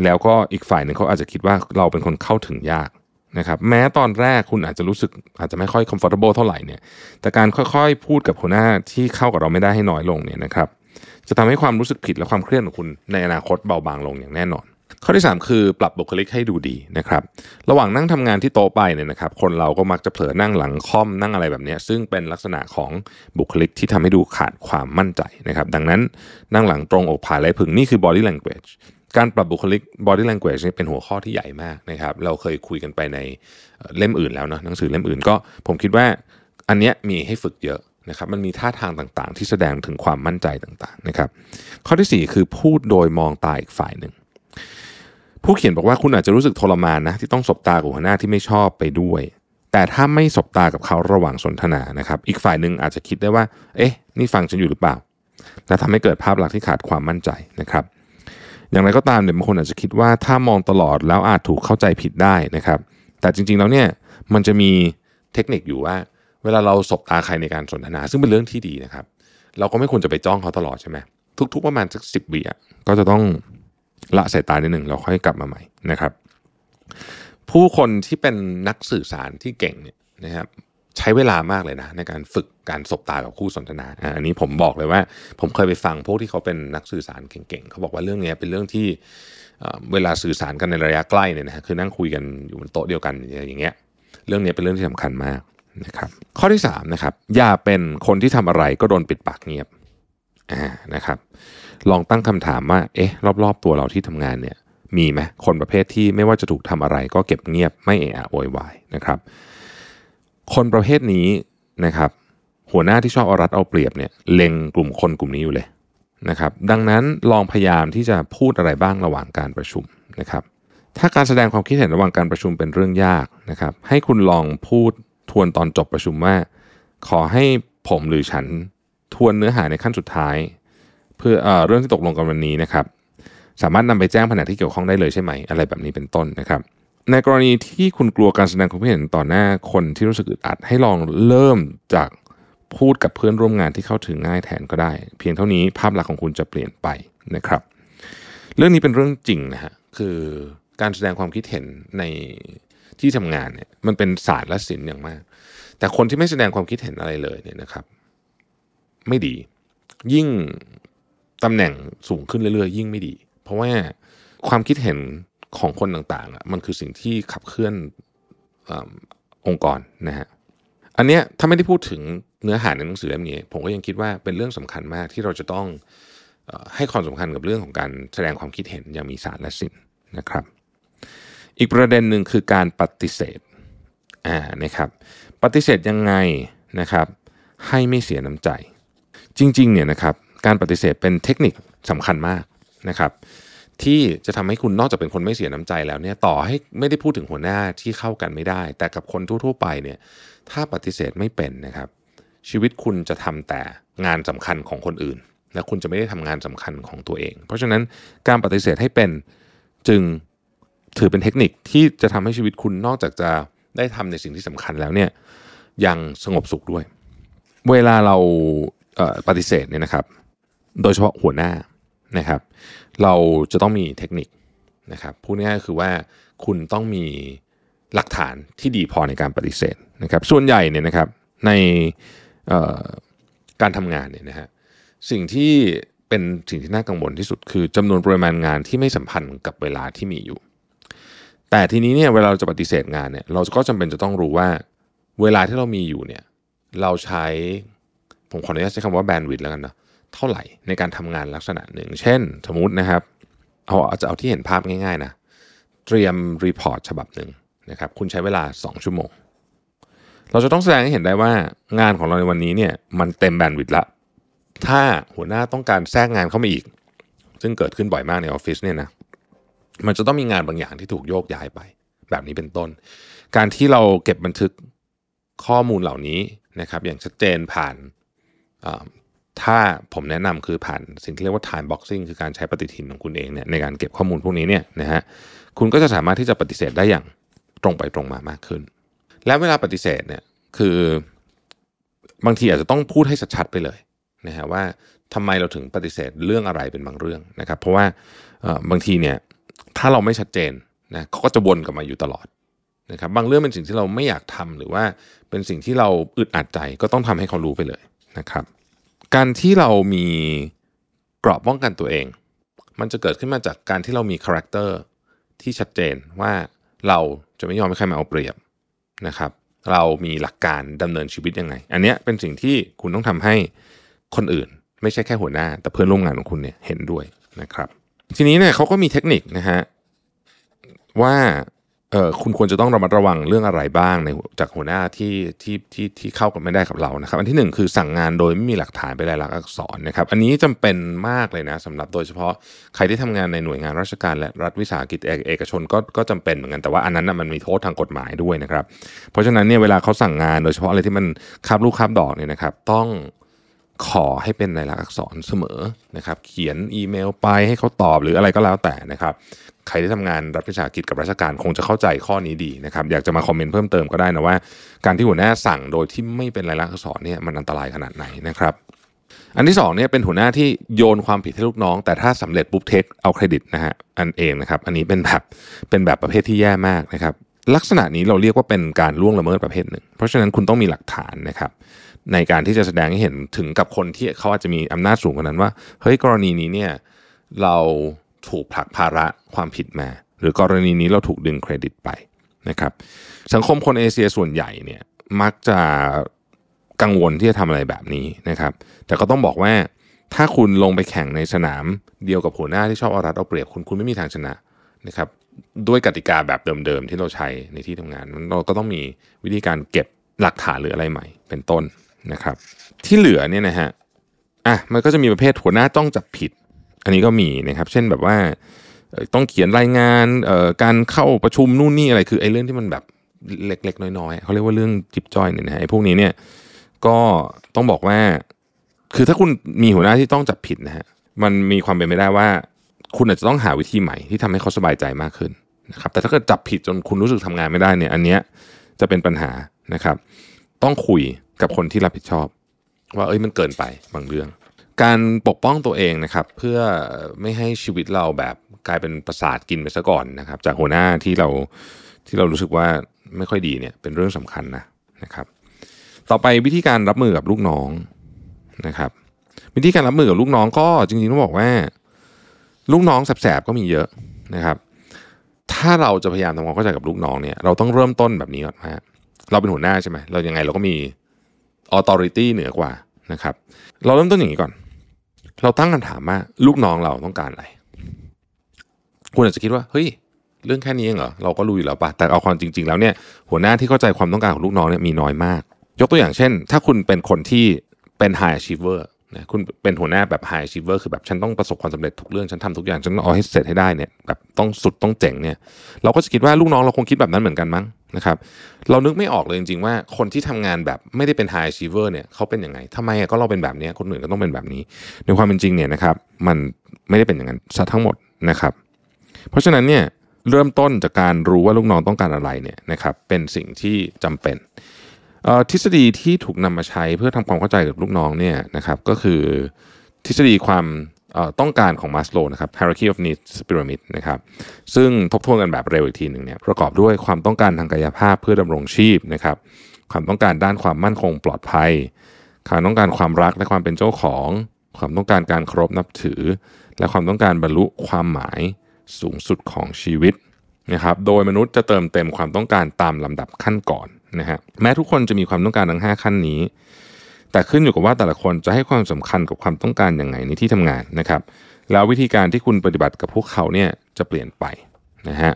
แล้วก็อีกฝ่ายหนึ่งเขาอาจจะคิดว่าเราเป็นคนเข้าถึงยาก นะครับแม้ตอนแรกคุณอาจจะรู้สึกอาจจะไม่ค่อย comfortable เท่าไหร่เนี่ยแต่การค่อยๆ พูดกับหัวหน้าที่เข้ากับเราไม่ได้ให้น้อยลงเนี่ยนะครับจะทำให้ความรู้สึกผิดและความเครียดของคุณในอนาคตเบาบางลงอย่างแน่นอน ข้อที่ 3 คือปรับบุคลิกให้ดูดีนะครับระหว่างนั่งทำงานที่โต๊ะไปเนี่ยนะครับคนเราก็มักจะเผลอนั่งหลังค่อมนั่งอะไรแบบนี้ซึ่งเป็นลักษณะของบุคลิกที่ทำให้ดูขาดความมั่นใจนะครับดังนั้นนั่งหลังตรงอกผายไหล่พึงนี่คือ body language การปรับบุคลิก body language นี่เป็นหัวข้อที่ใหญ่มากนะครับ เราเคยคุยกันไปในเล่มอื่นแล้วเนาะหนังสือเล่มอื่นก็ ผมคิดว่าอันเนี้ยมีให้ฝึกเยอะนะครับ มันมีท่าทางต่างๆ ที่แสดงถึงความมั่นใจต่างๆนะครับ ข้อทีสี่ 4 คือพูดโดยมองตาอีกฝ่ายหนึ่งผู้เขียนบอกว่าคุณอาจจะรู้สึกทรมานนะที่ต้องสบตากับหัวหน้าที่ไม่ชอบไปด้วย แต่ถ้าไม่สบตากับเขาระหว่างสนทนานะครับ อีกฝ่ายหนึ่งอาจจะคิดได้ว่า เอ๊ะ นี่ฟังฉันอยู่หรือเปล่าและทำให้เกิดภาพลักษณ์ที่ขาดความมั่นใจนะครับ อย่างไรก็ตามเนี่ยบางคนอาจจะคิดว่าถ้ามองตลอดแล้วอาจถูกเข้าใจผิดได้นะครับ แต่จริงๆแล้วเนี่ยมันจะมีเทคนิคอยู่ว่า เวลาเราสบตาใครในการสนทนา ซึ่งเป็นเรื่องที่ดีนะครับ เราก็ไม่ควรจะไปจ้องเขาตลอดใช่ไหมทุกๆประมาณสักสิบวิอะก็จะต้องละสายตานิดหนึ่งเราค่อยกลับมาใหม่นะครับ ผู้คนที่เป็นนักสื่อสารที่เก่งเนี่ยนะครับ ใช้เวลามากเลยนะ ในการฝึกการสบตากับคู่สนทนาอันนี้ผมบอกเลยว่า ผมเคยไปฟังพวกที่เขาเป็นนักสื่อสารเก่งๆเขาบอกว่าเรื่องนี้เป็นเรื่องที่เเวลาสื่อสารกันในระยะใกล้เนี่ยนะคือนั่งคุยกันอยู่บนโต๊ะเดียวกันอย่างเงี้ยเรื่องนี้เป็นเรื่องที่สำคัญมากนะครับข้อที่3นะครับอย่าเป็นคนที่ทำอะไรก็โดนปิดปากเงียบอ่านะครับ ลองตั้งคำถามว่าเอ๊ะรอบๆ ตัวเราที่ทำงานเนี่ยมีไหมคนประเภทที่ไม่ว่าจะถูกทำอะไรก็เก็บเงียบไม่เอะอะโวยวายนะครับ คนประเภทนี้นะครับ หัวหน้าที่ชอบเอารัดเอาเปรียบเนี่ยเล็งกลุ่มคนกลุ่มนี้อยู่เลยนะครับ ดังนั้นลองพยายามที่จะพูดอะไรบ้างระหว่างการประชุมนะครับ ถ้าการแสดงความคิดเห็นระหว่างการประชุมเป็นเรื่องยากนะครับ ให้คุณลองพูดทวนตอนจบประชุมว่า ขอให้ผมหรือฉันทวนเนื้อหาในขั้นสุดท้าย เพื่อเอเรื่องที่ตกลงกันวันนี้นะครับ สามารถนำไปแจ้งแผนกที่เกี่ยวข้องได้เลยใช่ไหม อะไรแบบนี้เป็นต้นนะครับ ในกรณีที่คุณกลัวการแสดงความคิดเห็นต่อหน้าคนที่รู้สึกอึดอัด ให้ลองเริ่มจากพูดกับเพื่อนร่วมงานที่เข้าถึงง่ายแทนก็ได้ เพียงเท่านี้ภาพลักษณ์ของคุณจะเปลี่ยนไปนะครับ เรื่องนี้เป็นเรื่องจริงนะฮะคือการแสดงความคิดเห็นในที่ทำงานเนี่ยมันเป็นศาสตร์และศิลป์อย่างมาก แต่คนที่ไม่แสดงความคิดเห็นอะไรเลยเนี่ยนะครับ ไม่ดี ยิ่งตำแหน่งสูงขึ้นเรื่อยๆ ยิ่งไม่ดี เพราะว่าความคิดเห็น ของคนต่างๆ มันคือสิ่งที่ขับเคลื่อนอองค์กรนะฮะอันเนี้ยถ้าไม่ได้พูดถึงเนื้อหาในหนังสือเล่มนี้ ผมก็ยังคิดว่าเป็นเรื่องสำคัญมากที่เราจะต้องอให้ความสำคัญกับเรื่องของการแสดงความคิดเห็นอย่างมีสารและศิลป์นะครับ อีกประเด็นหนึ่งคือการปฏิเสธอ่านะครับ ปฏิเสธยังไงนะครับ ให้ไม่เสียน้ำใจ จริงๆเนี่ยนะครับการปฏิเสธเป็นเทคนิคสำคัญมากนะครับ ที่จะทำให้คุณนอกจากเป็นคนไม่เสียน้ำใจแล้วเนี่ยต่อให้ไม่ได้พูดถึงหัวหน้าที่เข้ากันไม่ได้ แต่กับคนทั่ว ๆ ไปเนี่ยถ้าปฏิเสธไม่เป็นนะครับ ชีวิตคุณจะทำแต่งานสำคัญของคนอื่น และคุณจะไม่ได้ทำงานสำคัญของตัวเอง เพราะฉะนั้นการปฏิเสธให้เป็นจึงถือเป็นเทคนิคที่จะทำให้ชีวิตคุณนอกจากจะได้ทำในสิ่งที่สำคัญแล้วเนี่ยยังสงบสุขด้วย เวลาเราเปฏิเสธเนี่ยนะครับ โดยเฉพาะหัวหน้านะครับ เราจะต้องมีเทคนิคนะครับพูดง่ายๆคือว่าคุณต้องมีหลักฐานที่ดีพอในการปฏิเสธนะครับ ส่วนใหญ่เนี่ยนะครับในการทำงานเนี่ยนะฮะสิ่งที่เป็นสิ่งที่น่ากังวลที่สุด คือจำนวนปริมาณงานที่ไม่สัมพันธ์กับเวลาที่มีอยู่ แต่ทีนี้เนี่ยเวลาเราจะปฏิเสธงานเนี่ยเราก็จำเป็นจะต้องรู้ว่าเวลาที่เรามีอยู่เนี่ยเราใช้ผมขออนุญาตใช้คำว่าแบนด์วิดต์แล้วกันนะ เท่าไหร่ในการทำงานลักษณะหนึ่ง เช่น สมมตินะครับ เอาอาจจะเอาที่เห็นภาพง่ายๆนะ เตรียมรีพอร์ตฉบับหนึ่งนะครับ คุณใช้เวลา 2 ชั่วโมง เราจะต้องแสดงให้เห็นได้ว่างานของเราในวันนี้เนี่ยมันเต็มแบนด์วิดต์ละ ถ้าหัวหน้าต้องการแทรกงานเข้ามาอีก ซึ่งเกิดขึ้นบ่อยมากในออฟฟิศเนี่ยนะ มันจะต้องมีงานบางอย่างที่ถูกโยกย้ายไป แบบนี้เป็นต้น การที่เราเก็บบันทึกข้อมูลเหล่านี้นะครับ อย่างชัดเจนผ่าน ถ้าผมแนะนำคือผ่านสิ่งที่เรียกว่า time boxing คือการใช้ปฏิทินของคุณเองเนี่ยในการเก็บข้อมูลพวกนี้เนี่ยนะฮะคุณก็จะสามารถที่จะปฏิเสธได้อย่างตรงไปตรงมามากขึ้น และเวลาปฏิเสธเนี่ยคือบางทีอาจจะต้องพูดให้ชัดๆไปเลยนะฮะว่าทำไมเราถึงปฏิเสธเรื่องอะไรเป็นบางเรื่องนะครับ เพราะว่าบางทีเนี่ยถ้าเราไม่ชัดเจนนะเขาก็จะวนกลับมาอยู่ตลอดนะครับบางเรื่องเป็นสิ่งที่เราไม่อยากทำหรือว่าเป็นสิ่งที่เราอึดอัดใจก็ต้องทำให้เขารู้ไปเลยนะครับ การที่เรามีกรอบป้องกันตัวเอง มันจะเกิดขึ้นมาจากการที่เรามี character ที่ชัดเจนว่าเราจะไม่ยอมให้ใครมาเอาเปรียบนะครับ เรามีหลักการดำเนินชีวิตยังไง อันนี้เป็นสิ่งที่คุณต้องทำให้คนอื่น ไม่ใช่แค่หัวหน้า แต่เพื่อนร่วมงานของคุณเนี่ยเห็นด้วยนะครับ ทีนี้เนี่ยเขาก็มีเทคนิคนะฮะว่า เออคุณควรจะต้องระมัดระวังเรื่องอะไรบ้างในจากหัวหน้าที่ที่ที่ที่เข้ากันไม่ได้กับเรานะครับ อันที่หนึ่งคือสั่งงานโดยไม่มีหลักฐานเป็นลายลักษณ์อักษรนะครับ อันนี้จำเป็นมากเลยนะสำหรับโดยเฉพาะใครที่ทำงานในหน่วยงานราชการและรัฐวิสาหกิจเอเอกชนก็ก็จำเป็นเหมือนกันแต่ว่าอันนั้นนะมันมีโทษทางกฎหมายด้วยนะครับ เพราะฉะนั้นเนี่ยเวลาเขาสั่งงานโดยเฉพาะอะไรที่มันคาบลูกคาบดอกเนี่ยนะครับ ต้อง ขอให้เป็นลายลักษณ์อักษรเสมอนะครับ เขียนอีเมลไปให้เขาตอบหรืออะไรก็แล้วแต่นะครับ ใครที่ทำงานรัฐวิสาหกิจกับราชการคงจะเข้าใจข้อนี้ดีนะครับ อยากจะมาคอมเมนต์เพิ่มเติมก็ได้นะว่า การที่หัวหน้าสั่งโดยที่ไม่เป็นลายลักษณ์อักษรเนี่ยมันอันตรายขนาดไหนนะครับอันที่สองเนี่ยเป็นหัวหน้าที่โยนความผิดให้ลูกน้อง แต่ถ้าสำเร็จปุ๊บเทคเอาเครดิตนะฮะอันเองนะครับ อันนี้เป็นแบบเป็นแบบประเภทที่แย่มากนะครับ ลักษณะนี้เราเรียกว่าเป็นการล่วงละเมิดประเภทหนึ่ง เพราะฉะนั้นคุณต้องมีหลักฐานนะครับ ในการที่จะแสดงให้เห็นถึงกับคนที่เขาอาจจะมีอำนาจสูงกว่านั้นว่าเฮ้ยกรณีนี้เนี่ยเราถูกผลักภาระความผิดมา หรือกรณีนี้เราถูกดึงเครดิตไปนะครับ สังคมคนเอเชียส่วนใหญ่เนี่ยมักจะกังวลที่จะทำอะไรแบบนี้นะครับ แต่ก็ต้องบอกว่าถ้าคุณลงไปแข่งในสนามเดียวกับหัวหน้าที่ชอบเอารัดเอาเปรียบคุณคุณไม่มีทางชนะนะครับด้วยกติกาแบบเดิมๆที่เราใช้ในที่ทำงาน เราก็ต้องมีวิธีการเก็บหลักฐานหรืออะไรใหม่ เป็นต้น นะครับ ที่เหลือเนี่ยนะฮะอะมันก็จะมีประเภทหัวหน้าต้องจับผิด อันนี้ก็มีนะครับ เช่นแบบว่าต้องเขียนรายงานการเข้าประชุมนู่นนี่อะไรคือไอ้เรื่องที่มันแบบเล็ก ๆ น้อยๆเขาเรียกว่าเรื่องจิบจ้อยเนี่ยนะไอ้พวกนี้เนี่ยก็ต้องบอกว่า คือถ้าคุณมีหัวหน้าที่ต้องจับผิดนะฮะมันมีความเป็นไปได้ว่า คุณอาจจะต้องหาวิธีใหม่ที่ทำให้เขาสบายใจมากขึ้นนะครับ แต่ถ้าเกิดจับผิดจนคุณรู้สึกทำงานไม่ได้เนี่ย อันเนี้ยจะเป็นปัญหานะครับ ต้องคุย กับคนที่รับผิดชอบ ว่าเอ้ยมันเกินไปบางเรื่อง การปกป้องตัวเองนะครับ เพื่อไม่ให้ชีวิตเราแบบกลายเป็นประสาทกินไปซะก่อนนะครับ จากหัวหน้าที่เราที่เรารู้สึกว่าไม่ค่อยดีเนี่ยเป็นเรื่องสำคัญนะนะครับ ต่อไปวิธีการรับมือกับลูกน้องนะครับ วิธีการรับมือกับลูกน้องก็จริงๆต้องบอกว่า ลูกน้องแสบๆก็มีเยอะนะครับ ถ้าเราจะพยายามทำความเข้าใจกับลูกน้องเนี่ยเราต้องเริ่มต้นแบบนี้ก่อนว่าเราเป็นหัวหน้าใช่ไหมเรายังไงเราก็มี authority เหนือกว่านะครับ เราเริ่มต้นอย่างนี้ก่อน เราตั้งคำถามว่าลูกน้องเราต้องการอะไร คุณอาจจะคิดว่าเฮ้ยเรื่องแค่นี้เองเหรอเราก็รู้อยู่แล้วปะแต่เอาความจริง ๆ แล้วเนี่ยหัวหน้าที่เข้าใจความต้องการของลูกน้องเนี่ยมีน้อยมาก ยกตัวอย่างเช่น ถ้าคุณเป็นคนที่เป็น high achiever นะคุณเป็นหัวหน้าแบบ high achiever คือแบบฉันต้องประสบความสำเร็จทุกเรื่องฉันทำทุกอย่างฉันเอาให้เสร็จให้ได้เนี่ยแบบต้องสุดต้องเจ๋งเนี่ยเราก็จะคิดว่าลูกน้องเราคงคิดแบบนั้นเหมือนกันมั้ง นะครับเรานึกไม่ออกเลยจริงๆว่าคนที่ทำงานแบบไม่ได้เป็น high achiever เนี่ยเขาเป็นยังไงทำไมก็เราเป็นแบบนี้คนอื่นก็ต้องเป็นแบบนี้ ในความเป็นจริงเนี่ยนะครับมันไม่ได้เป็นอย่างนั้นซะทั้งหมดนะครับ เพราะฉะนั้นเนี่ยเริ่มต้นจากการรู้ว่าลูกน้องต้องการอะไรเนี่ยนะครับเป็นสิ่งที่จำเป็นทฤษฎีที่ถูกนำมาใช้เพื่อทำความเข้าใจกับลูกน้องเนี่ยนะครับก็คือทฤษฎีความ ต้องการของมาสโลนะครับ hierarchy of needs pyramid นะครับซึ่งทบทวนกันแบบเร็วอีกทีหนึ่งเนี่ยประกอบด้วยความต้องการทางกายภาพเพื่อดำรงชีพนะครับความต้องการด้านความมั่นคงปลอดภัย ความต้องการความรักและความเป็นเจ้าของ ความต้องการการเคารพนับถือ และความต้องการบรรลุความหมายสูงสุดของชีวิตนะครับโดยมนุษย์จะเติมเต็มความต้องการตามลำดับขั้นก่อนนะฮะแม้ทุกคนจะมีความต้องการทั้ง 5 ขั้นนี้ แต่ขึ้นอยู่กับว่าแต่ละคนจะให้ความสำคัญกับความต้องการอย่างไงในที่ทำงานนะครับ แล้ววิธีการที่คุณปฏิบัติกับพวกเขาเนี่ยจะเปลี่ยนไปนะฮะ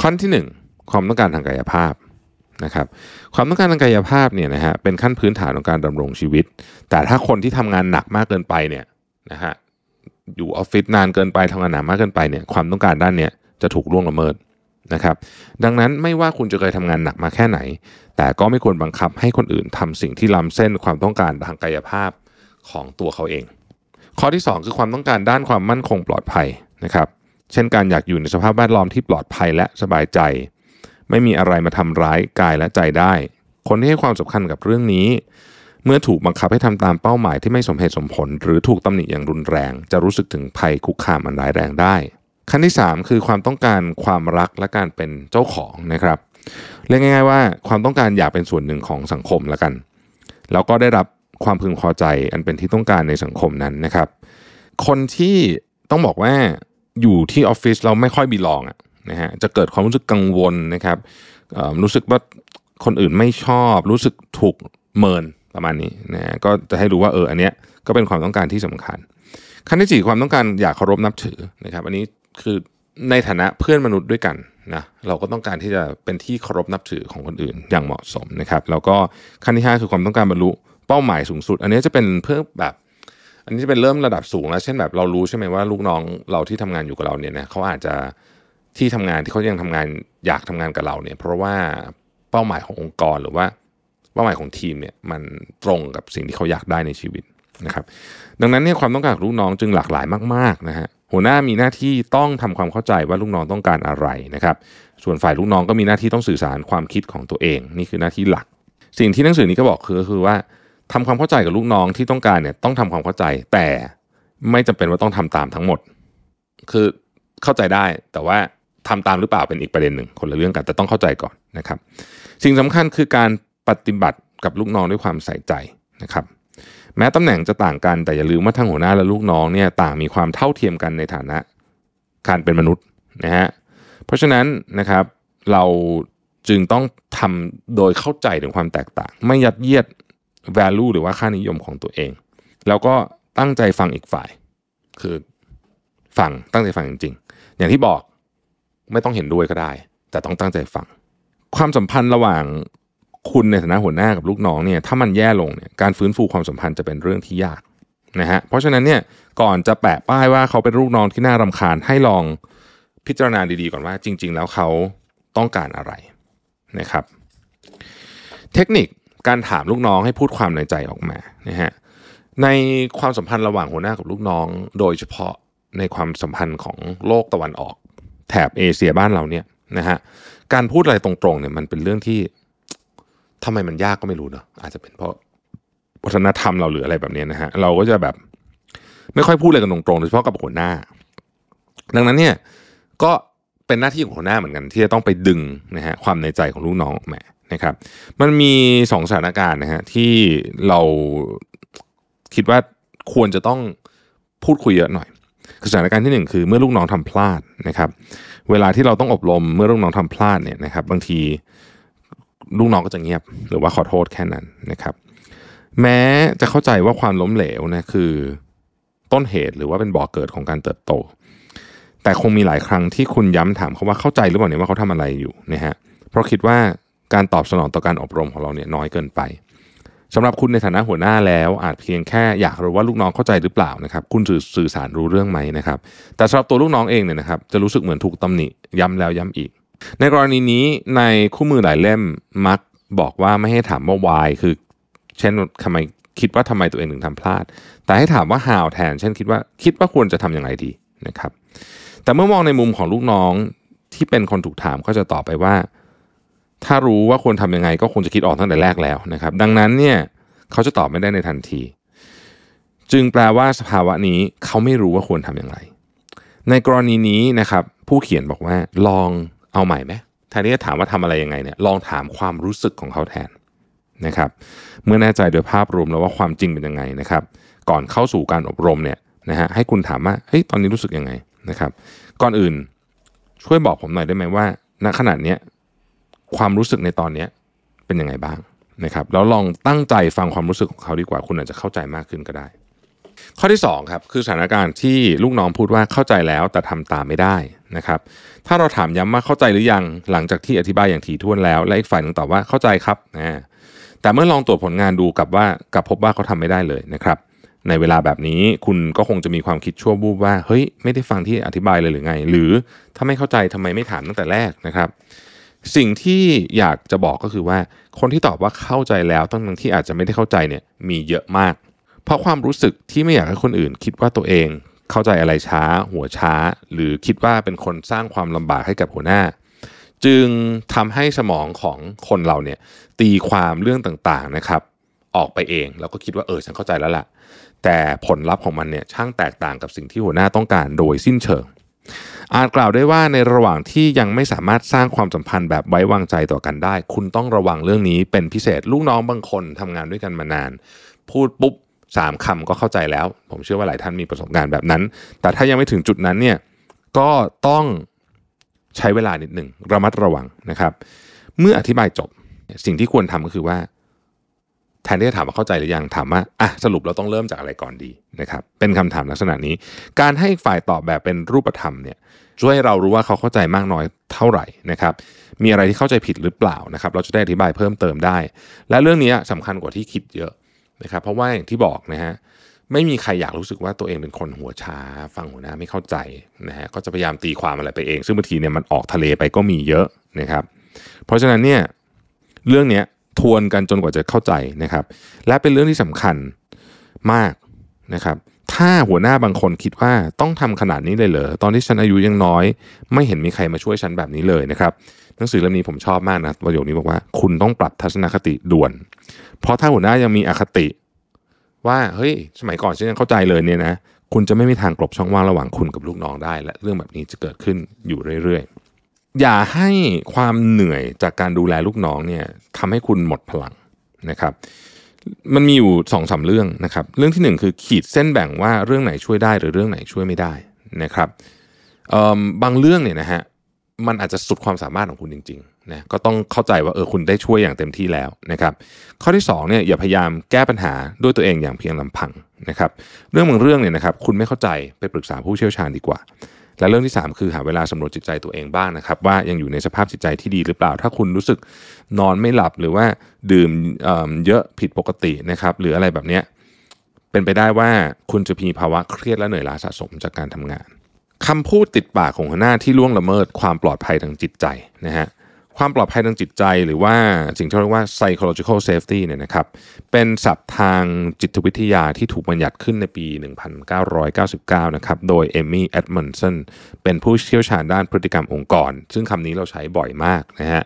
ข้อที่หนึ่งความต้องการทางกายภาพนะครับความต้องการทางกายภาพเนี่ยนะฮะเป็นขั้นพื้นฐานของการดำรงชีวิต แต่ถ้าคนที่ทำงานหนักมากเกินไปเนี่ยนะฮะอยู่ออฟฟิศนานเกินไปทำงานหนักมากเกินไปเนี่ยความต้องการด้านเนี้ยจะถูกล่วงละเมิด นะครับ ดังนั้นไม่ว่าคุณจะเคยทำงานหนักมาแค่ไหน แต่ก็ไม่ควรบังคับให้คนอื่นทำสิ่งที่ล้ำเส้นความต้องการทางกายภาพของตัวเขาเอง ข้อที่ 2 คือความต้องการด้านความมั่นคงปลอดภัยนะครับ เช่นการอยากอยู่ในสภาพแวดล้อมที่ปลอดภัยและสบายใจ ไม่มีอะไรมาทำร้ายกายและใจได้ คนที่ให้ความสำคัญกับเรื่องนี้ เมื่อถูกบังคับให้ทำตามเป้าหมายที่ไม่สมเหตุสมผล หรือถูกตำหนิอย่างรุนแรง จะรู้สึกถึงภัยคุกคามอันร้ายแรงได้ ขั้นที่ 3 คือความต้องการความรักและการเป็นเจ้าของนะครับเรียกง่าย ๆ ว่าความต้องการอยากเป็นส่วนหนึ่งของสังคมแล้วกัน แล้วก็ได้รับความพึงพอใจอันเป็นที่ต้องการในสังคมนั้นนะครับ คนที่ต้องบอกว่าอยู่ที่ออฟฟิศเราไม่ค่อยบีลองอะนะฮะจะเกิดความรู้สึกกังวลนะครับรู้สึกว่าคนอื่นไม่ชอบ รู้สึกถูกเมินประมาณนี้นะฮะก็จะให้รู้ว่าเอออันเนี้ยก็เป็นความต้องการที่สำคัญขั้นที่สี่ความต้องการอยากเคารพนับถือนะครับ อันนี้ คือในฐานะเพื่อนมนุษย์ด้วยกันนะเราก็ต้องการที่จะเป็นที่เคารพนับถือของคนอื่นอย่างเหมาะสมนะครับแล้วก็ขั้นที่ห้าคือความต้องการบรรลุเป้าหมายสูงสุด อันนี้จะเป็นเพื่อแบบ อันนี้จะเป็นเริ่มระดับสูงแล้ว เช่นแบบเรารู้ใช่ไหมว่าลูกน้องเราที่ทำงานอยู่กับเราเนี่ยนะเขาอาจจะที่ทำงานที่เขายังทำงานอยากทำงานกับเราเนี่ย เพราะว่าเป้าหมายขององค์กรหรือว่าเป้าหมายของทีมเนี่ยมันตรงกับสิ่งที่เขาอยากได้ในชีวิตนะครับ ดังนั้นเนี่ยความต้องการของลูกน้องจึงหลากหลายมากๆนะฮะ หัวหน้ามีหน้าที่ต้องทำความเข้าใจว่าลูกน้องต้องการอะไรนะครับ ส่วนฝ่ายลูกน้องก็มีหน้าที่ต้องสื่อสารความคิดของตัวเอง นี่คือหน้าที่หลัก สิ่งที่หนังสือนี้ก็บอกคือคือว่าทำความเข้าใจกับลูกน้องที่ต้องการเนี่ยต้องทำความเข้าใจ แต่ไม่จำเป็นว่าต้องทำตามทั้งหมด คือเข้าใจได้แต่ว่าทำตามหรือเปล่าเป็นอีกประเด็นหนึ่งคนละเรื่องกันแต่ต้องเข้าใจก่อนนะครับ สิ่งสำคัญคือการปฏิบัติกับลูกน้องด้วยความใส่ใจนะครับ แม้ตำแหน่งจะต่างกันแต่อย่าลืมว่าทั้งหัวหน้าและลูกน้องเนี่ยต่างมีความเท่าเทียมกันในฐานะการเป็นมนุษย์นะฮะเพราะฉะนั้นนะครับเราจึงต้องทำโดยเข้าใจถึงความแตกต่าง ไม่ยัดเยียด value หรือว่าค่านิยมของตัวเอง แล้วก็ตั้งใจฟังอีกฝ่าย คือฟังตั้งใจฟังจริง ๆ อย่างที่บอกไม่ต้องเห็นด้วยก็ได้ แต่ต้องตั้งใจฟัง ความสัมพันธ์ระหว่าง คุณในฐานะหัวหน้ากับลูกน้องเนี่ยถ้ามันแย่ลงเนี่ยการฟื้นฟูความสัมพันธ์จะเป็นเรื่องที่ยากนะฮะเพราะฉะนั้นเนี่ยก่อนจะแปะป้ายว่าเขาเป็นลูกน้องที่น่ารำคาญให้ลองพิจารณาดีๆก่อนว่าจริง ๆ แล้วเขาต้องการอะไรนะครับ เทคนิคการถามลูกน้องให้พูดความในใจออกมานะฮะในความสัมพันธ์ระหว่างหัวหน้ากับลูกน้อง โดยเฉพาะในความสัมพันธ์ของโลกตะวันออก แถบเอเชียบ้านเราเนี่ยนะฮะการพูดอะไรตรงๆเนี่ยมันเป็นเรื่องที่ ทำไมมันยากก็ไม่รู้เนาะอาจจะเป็นเพราะวัฒนธรรมเราหรืออะไรแบบนี้นะฮะเราก็จะแบบ ไม่ค่อยพูดอะไรกันตรงๆโดยเฉพาะกับหัวหน้า ดังนั้นเนี่ยก็เป็นหน้าที่ของหัวหน้าเหมือนกัน ที่จะต้องไปดึงนะฮะความในใจของลูกน้องออกมานะครับ มันมีสองสถานการณ์นะฮะที่เราคิดว่าควรจะต้องพูดคุยเยอะหน่อยสถานการณ์ที่หนึ่งคือเมื่อลูกน้องทำพลาดนะครับ เวลาที่เราต้องอบรมเมื่อลูกน้องทำพลาดเนี่ยนะครับ บางที ลูกน้องก็จะเงียบ หรือว่าขอโทษแค่นั้นนะครับ แม้จะเข้าใจว่าความล้มเหลวนะคือต้นเหตุหรือว่าเป็นบ่อกเกิดของการเติบโต แต่คงมีหลายครั้งที่คุณย้ำถามเขาว่าเข้าใจหรือเปล่าเนี่ยว่าเขาทำอะไรอยู่นะฮะเพราะคิดว่าการตอบสนองต่อการอบรมของเราเนี่ยน้อยเกินไปสำหรับคุณในฐานะหัวหน้าแล้ว อาจเพียงแค่อยากรู้ว่าลูกน้องเข้าใจหรือเปล่านะครับ คุณสื่อสื่อสารรู้เรื่องไหมนะครับ แต่สำหรับตัวลูกน้องเองเนี่ยนะครับจะรู้สึกเหมือนถูกตำหนิย้ำแล้วย้ำอีก ในกรณีนี้ในคู่มือหลายเล่มมักบอกว่าไม่ให้ถามว่า why คือ เช่นทำไมคิดว่าทำไมตัวเองถึงทำพลาด แต่ให้ถามว่า how แทน เช่นคิดว่าคิดว่าควรจะทำอย่างไรดีนะครับ แต่เมื่อมองในมุมของลูกน้องที่เป็นคนถูกถามก็จะตอบไปว่า ถ้ารู้ว่าควรทำยังไง ก็คงจะคิดออกตั้งแต่แรกแล้วนะครับ ดังนั้นเนี่ยเขาจะตอบไม่ได้ในทันที จึงแปลว่าสภาวะนี้เขาไม่รู้ว่าควรทำอย่างไร ในกรณีนี้นะครับ ผู้เขียนบอกว่าลอง เอาใหม่ไหมแทนที่จะถามว่าทำอะไรยังไงเนี่ยลองถามความรู้สึกของเขาแทนนะครับเมื่อแน่ใจโดยภาพรวมแล้วว่าความจริงเป็นยังไงนะครับก่อนเข้าสู่การอบรมเนี่ยนะฮะให้คุณถามว่าเฮ้ยตอนนี้รู้สึกยังไงนะครับก่อนอื่นช่วยบอกผมหน่อยได้ไหมว่า ณขณะนี้ความรู้สึกในตอนนี้เป็นยังไงบ้างนะครับแล้วลองตั้งใจฟังความรู้สึกของเขาดีกว่าคุณอาจจะเข้าใจมากขึ้นก็ได้ ข้อที่2ครับคือสถานการณ์ที่ลูกน้องพูดว่าเข้าใจแล้วแต่ทำตามไม่ได้นะครับถ้าเราถามย้ำว่าเข้าใจหรือยังหลังจากที่อธิบายอย่างถี่ถ้วนแล้ว และอีกฝ่ายหนึ่งตอบว่าเข้าใจครับนะแต่เมื่อลองตรวจผลงานดูกับว่ากับพบว่าเขาทำไม่ได้เลยนะครับในเวลาแบบนี้คุณก็คงจะมีความคิดชั่วบูบว่า เฮ้ย ไม่ได้ฟังที่อธิบายเลยหรือไง หรือถ้าไม่เข้าใจทำไมไม่ถามตั้งแต่แรกนะครับ สิ่งที่อยากจะบอกก็คือว่า คนที่ตอบว่าเข้าใจแล้วตั้งที่อาจจะไม่ได้เข้าใจเนี่ยมีเยอะมาก เพราะความรู้สึกที่ไม่อยากให้คนอื่น คิดว่าตัวเองเข้าใจอะไรช้า หัวช้า หรือคิดว่าเป็นคนสร้างความลำบากให้กับหัวหน้า จึงทำให้สมองของคนเราเนี่ยตีความเรื่องต่างๆนะครับออกไปเองแล้วก็คิดว่าเออฉันเข้าใจแล้วล่ะ แต่ผลลัพธ์ของมันเนี่ยช่างแตกต่างกับสิ่งที่หัวหน้าต้องการโดยสิ้นเชิง อาจกล่าวได้ว่าในระหว่างที่ยังไม่สามารถสร้างความสัมพันธ์แบบไว้วางใจต่อกันได้ คุณต้องระวังเรื่องนี้เป็นพิเศษลูกน้องบางคนทำงานด้วยกันมานาน พูดปุ๊บ สามคำก็เข้าใจแล้ว ผมเชื่อว่าหลายท่านมีประสบการณ์แบบนั้น แต่ถ้ายังไม่ถึงจุดนั้นเนี่ยก็ต้องใช้เวลานิดหนึ่งระมัดระวังนะครับ เมื่ออธิบายจบสิ่งที่ควรทำก็คือว่า แทนที่จะถามว่าเข้าใจหรือยังถามว่าอะสรุปเราต้องเริ่มจากอะไรก่อนดีนะครับเป็นคำถามลักษณะนี้ การให้ฝ่ายตอบแบบเป็นรูปธรรมเนี่ยช่วยให้เรารู้ว่าเขาเข้าใจมากน้อยเท่าไหร่นะครับ มีอะไรที่เข้าใจผิดหรือเปล่านะครับ เราจะได้อธิบายเพิ่มเติมได้ และเรื่องนี้สำคัญกว่าที่คิดเยอะ นะครับเพราะว่าอย่างที่บอกนะฮะไม่มีใครอยากรู้สึกว่าตัวเองเป็นคนหัวช้า ฟังหัวหน้าไม่เข้าใจนะฮะก็จะพยายามตีความอะไรไปเอง ซึ่งบางทีเนี่ยมันออกทะเลไปก็มีเยอะนะครับ เพราะฉะนั้นเนี่ยเรื่องนี้ทวนกันจนกว่าจะเข้าใจนะครับ และเป็นเรื่องที่สำคัญมากนะครับ ถ้าหัวหน้าบางคนคิดว่าต้องทำขนาดนี้เลยเหรอตอนที่ฉันอายุยังน้อย ไม่เห็นมีใครมาช่วยฉันแบบนี้เลยนะครับ หนังสือเล่มนี้ผมชอบมากนะประโยคนี้บอกว่า คุณต้องปรับทัศนคติด่วน เพราะถ้าหัวหน้ายังมีอคติ ว่าเฮ้ย สมัยก่อนฉันยังเข้าใจเลยเนี่ยนะคุณจะไม่มีทางกลบช่องว่างระหว่างคุณกับลูกน้องได้ และเรื่องแบบนี้จะเกิดขึ้นอยู่เรื่อยๆ อย่าให้ความเหนื่อยจากการดูแลลูกน้องเนี่ยทำให้คุณหมดพลังนะครับ มันมีอยู่สองสาเรื่องนะครับ เรื่องที่หนึ่งคือขีดเส้นแบ่งว่าเรื่องไหนช่วยได้หรือเรื่องไหนช่วยไม่ได้นะครับบางเรื่องเนี่ยนะฮะ มันอาจจะสุดความสามารถของคุณจริงๆนะก็ต้องเข้าใจว่าเออคุณได้ช่วยอย่างเต็มที่แล้วนะครับ ข้อที่2เนี่ยอย่าพยายามแก้ปัญหาด้วยตัวเองอย่างเพียงลำพังนะครับ เรื่องบางเรื่องเนี่ยนะครับ คุณไม่เข้าใจไปปรึกษาผู้เชี่ยวชาญดีกว่า และเรื่องที่ 3 คือหาเวลาสำรวจจิตใจตัวเองบ้างนะครับ ว่ายังอยู่ในสภาพจิตใจที่ดีหรือเปล่า ถ้าคุณรู้สึกนอนไม่หลับหรือว่าดื่มเเยอะผิดปกตินะครับ หรืออะไรแบบเนี้ยเป็นไปได้ว่าคุณจะมีภาวะเครียดและเหนื่อยล้าสะสมจากการทำงาน คำพูดติดปากของหัวหน้าที่ล่วงละเมิดความปลอดภัยทางจิตใจนะฮะความปลอดภัยทางจิตใจหรือว่าสิ่งที่เรียกว่า psychological safety เนี่ยนะครับ เป็นศัพท์ทางจิตวิทยาที่ถูกบัญญัติขึ้นในปี 1999 นะครับ โดยเอมี่แอดมอนสันเป็นผู้เชี่ยวชาญด้านพฤติกรรมองค์กร ซึ่งคำนี้เราใช้บ่อยมากนะฮะ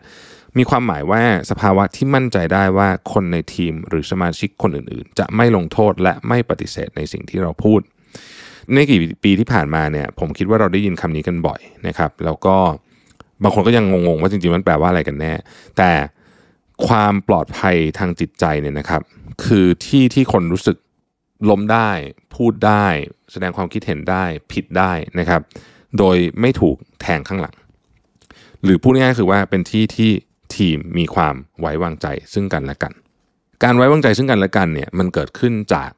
มีความหมายว่าสภาวะที่มั่นใจได้ว่าคนในทีมหรือสมาชิกคนอื่นๆ จะไม่ลงโทษและไม่ปฏิเสธในสิ่งที่เราพูด ในกี่ปีที่ผ่านมาเนี่ยผมคิดว่าเราได้ยินคำนี้กันบ่อยนะครับ แล้วก็บางคนก็ยังงงๆว่าจริงๆมันแปลว่าอะไรกันแน่ แต่ความปลอดภัยทางจิตใจเนี่ยนะครับ คือที่ที่คนรู้สึกล้มได้ พูดได้ แสดงความคิดเห็นได้ผิดได้นะครับ โดยไม่ถูกแทงข้างหลัง หรือพูดง่ายๆคือว่าเป็นที่ที่ทีมมีความไว้วางใจซึ่งกันและกัน การไว้วางใจซึ่งกันและกันเนี่ยมันเกิดขึ้นจาก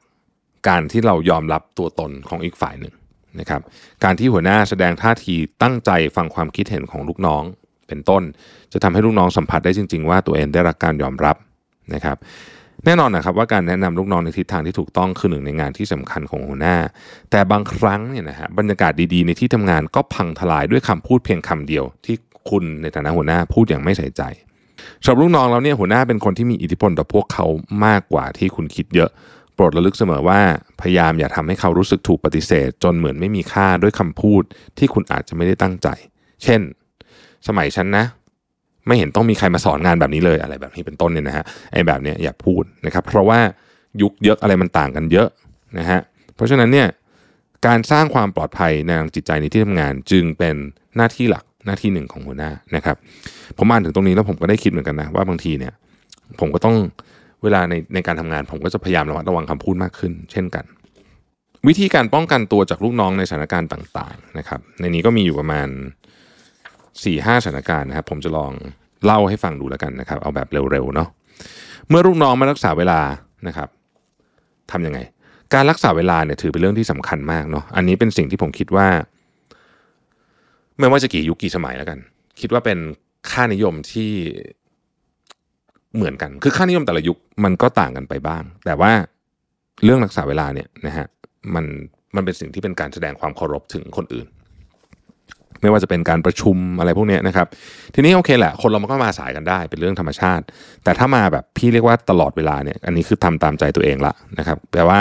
การที่เรายอมรับตัวตนของอีกฝ่ายหนึ่งนะครับ การที่หัวหน้าแสดงท่าทีตั้งใจฟังความคิดเห็นของลูกน้อง เป็นต้น จะทำให้ลูกน้องสัมผัสได้จริง ๆ ว่าตัวเองได้รับการยอมรับนะครับ แน่นอนนะครับว่าการแนะนำลูกน้องในทิศทางที่ถูกต้องคือหนึ่งในงานที่สำคัญของหัวหน้า แต่บางครั้งเนี่ยนะฮะบรรยากาศดีๆในที่ทำงานก็พังทลายด้วยคำพูดเพียงคำเดียว ที่คุณในฐานะหัวหน้าพูดอย่างไม่ใส่ใจสำหรับลูกน้องแล้วเนี่ยหัวหน้าเป็นคนที่มีอิทธิพลต่อพวกเขามากกว่าที่คุณคิดเยอะ โปรดระลึกเสมอว่าพยายามอย่าทำให้เขารู้สึกถูกปฏิเสธ จนเหมือนไม่มีค่าด้วยคำพูดที่คุณอาจจะไม่ได้ตั้งใจ เช่น สมัยฉันนะ ไม่เห็นต้องมีใครมาสอนงานแบบนี้เลยอะไรแบบนี้เป็นต้นเนี่ยนะฮะไอ้แบบนี้อย่าพูดนะครับ เพราะว่ายุคเยอะอะไรมันต่างกันเยอะนะฮะเพราะฉะนั้นเนี่ยการสร้างความปลอดภัยในทางจิตใจในที่ทำงานจึงเป็นหน้าที่หลักหน้าที่หนึ่งของหัวหน้านะครับ ผมอ่านถึงตรงนี้แล้วผมก็ได้คิดเหมือนกันนะว่าบางทีเนี่ย ผมก็ต้อง วลาในในการทำงานผมก็จะพยายามระมัดระวังคำพูดมากขึ้น เช่นกัน วิธีการป้องกันตัวจากลูกน้องในสถานการณ์ต่าง ๆ นะครับ ในนี้ก็มีอยู่ประมาณ4ี่ห้าสถานการณ์นะครับ ผมจะลองเล่าให้ฟังดูแล้วกันนะครับ เอาแบบเร็วๆเนาะเมื่อลูกน้องไม่รักษาเวลานะครับทํำยังไง การรักษาเวลาเนี่ยถือเป็นเรื่องที่สำคัญมากเนาะอันนี้เป็นสิ่งที่ผมคิดว่า ไม่ว่าจะกี่ยุคกี่สมัยแล้วกัน คิดว่าเป็นค่านิยมที่ เหมือนกัน คือค่านิยมแต่ละยุคมันก็ต่างกันไปบ้าง แต่ว่าเรื่องรักษาเวลาเนี่ยนะฮะมันมันเป็นสิ่งที่เป็นการแสดงความเคารพถึงคนอื่น ไม่ว่าจะเป็นการประชุมอะไรพวกนี้นะครับ ทีนี้โอเคแหละ คนเรามันก็มาสายกันได้เป็นเรื่องธรรมชาติ แต่ถ้ามาแบบพี่เรียกว่าตลอดเวลาเนี่ยอันนี้คือทำตามใจตัวเองละนะครับแปลว่า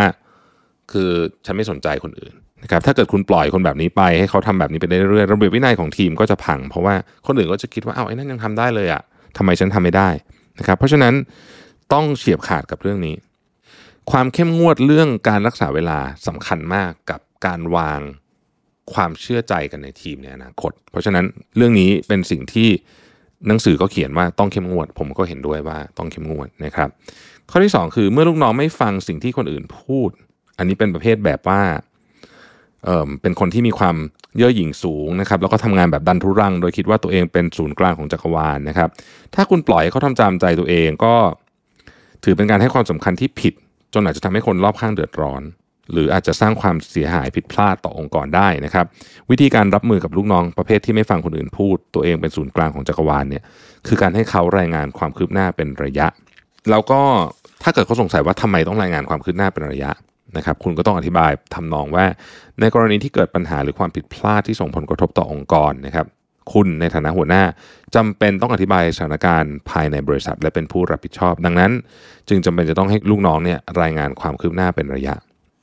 คือฉันไม่สนใจคนอื่นนะครับถ้าเกิดคุณปล่อยคนแบบนี้ไป ให้เขาทำแบบนี้ไปเรื่อยๆระเบียบวินัยของทีมก็จะพัง เพราะว่าคนอื่นก็จะคิดว่าอ้าวไอ้นั่นยังทำได้เลยอะ่ะทำไมฉันทำไม่ได้ นะครับเพราะฉะนั้นต้องเฉียบขาดกับเรื่องนี้ ความเข้มงวดเรื่องการรักษาเวลาสำคัญมากกับการวางความเชื่อใจกันในทีมในอนาคต เพราะฉะนั้นเรื่องนี้เป็นสิ่งที่หนังสือก็เขียนว่าต้องเข้มงวด ผมก็เห็นด้วยว่าต้องเข้มงวดนะครับ ข้อที่ 2 คือเมื่อลูกน้องไม่ฟังสิ่งที่คนอื่นพูด อันนี้เป็นประเภทแบบว่า เเป็นคนที่มีความเย่อหยิ่งสูงนะครับแล้วก็ทำงานแบบดันทุรัง โดยคิดว่าตัวเองเป็นศูนย์กลางของจักรวาลนะครับ ถ้าคุณปล่อยให้เขาทำตามใจตัวเองก็ ถือเป็นการให้ความสำคัญที่ผิด จนอาจจะทำให้คนรอบข้างเดือดร้อน หรืออาจจะสร้างความเสียหายผิดพลาดต่อองค์กรได้นะครับ วิธีการรับมือกับลูกน้องประเภทที่ไม่ฟังคนอื่นพูด ตัวเองเป็นศูนย์กลางของจักรวาลเนี่ยคือการให้เขารายงานความคืบหน้าเป็นระยะ แล้วก็ถ้าเกิดเขาสงสัยว่าทำไมต้องรายงานความคืบหน้าเป็นระยะ นะครับคุณก็ต้องอธิบายทำนองว่า ในกรณีที่เกิดปัญหาหรือความผิดพลาดที่ส่งผลกระทบต่อองค์กรนะครับคุณในฐานะหัวหน้าจำเป็นต้องอธิบายสถานการณ์ภายในบริษัท และเป็นผู้รับผิดชอบ ดังนั้น จึงจำเป็นจะต้องให้ลูกน้องเนี่ยรายงานความคืบหน้าเป็นระยะ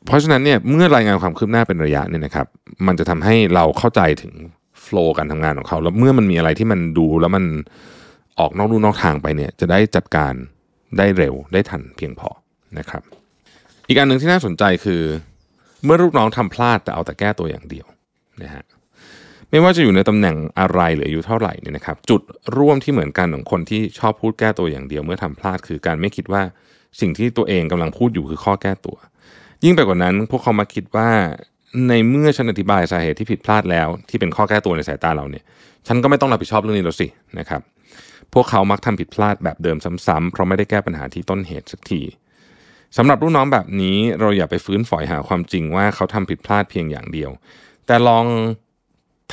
เพราะฉะนั้นเนี่ยเมื่อรายงานความคืบหน้าเป็นระยะเนี่ยนะครับมันจะทำให้เราเข้าใจถึงโฟล์การทำงานของเขา แล้วเมื่อมันมีอะไรที่มันดูแล้วมันออกนอกลู่นอกทางไปเนี่ยจะได้จัดการได้เร็วได้ทันเพียงพอนะครับ อีกอันหนึ่งที่น่าสนใจคือ เมื่อลูกน้องทำพลาดแต่เอาแต่แก้ตัวอย่างเดียวนะฮะไม่ว่าจะอยู่ในตำแหน่งอะไรหรืออายุเท่าไหร่เนี่ยนะครับ จุดร่วมที่เหมือนกันของคนที่ชอบพูดแก้ตัวอย่างเดียว เมื่อทำพลาดคือการไม่คิดว่าสิ่งที่ตัวเองกำลังพูดอยู่คือข้อแก้ตัว ยิ่งไปกว่านั้น พวกเขามาคิดว่าในเมื่อฉันอธิบายสาเหตุที่ผิดพลาดแล้ว ที่เป็นข้อแก้ตัวในสายตาเราเนี่ยฉันก็ไม่ต้องรับผิดชอบเรื่องนี้แล้วสินะครับ พวกเขามักทำผิดพลาดแบบเดิมซ้ำๆเพราะไม่ได้แก้ปัญหาที่ต้นเหตุสักที สำหรับลูกน้องแบบนี้เราอย่าไปฟื้นฝอยหาความจริงว่าเขาทำผิดพลาดเพียงอย่างเดียว แต่ลอง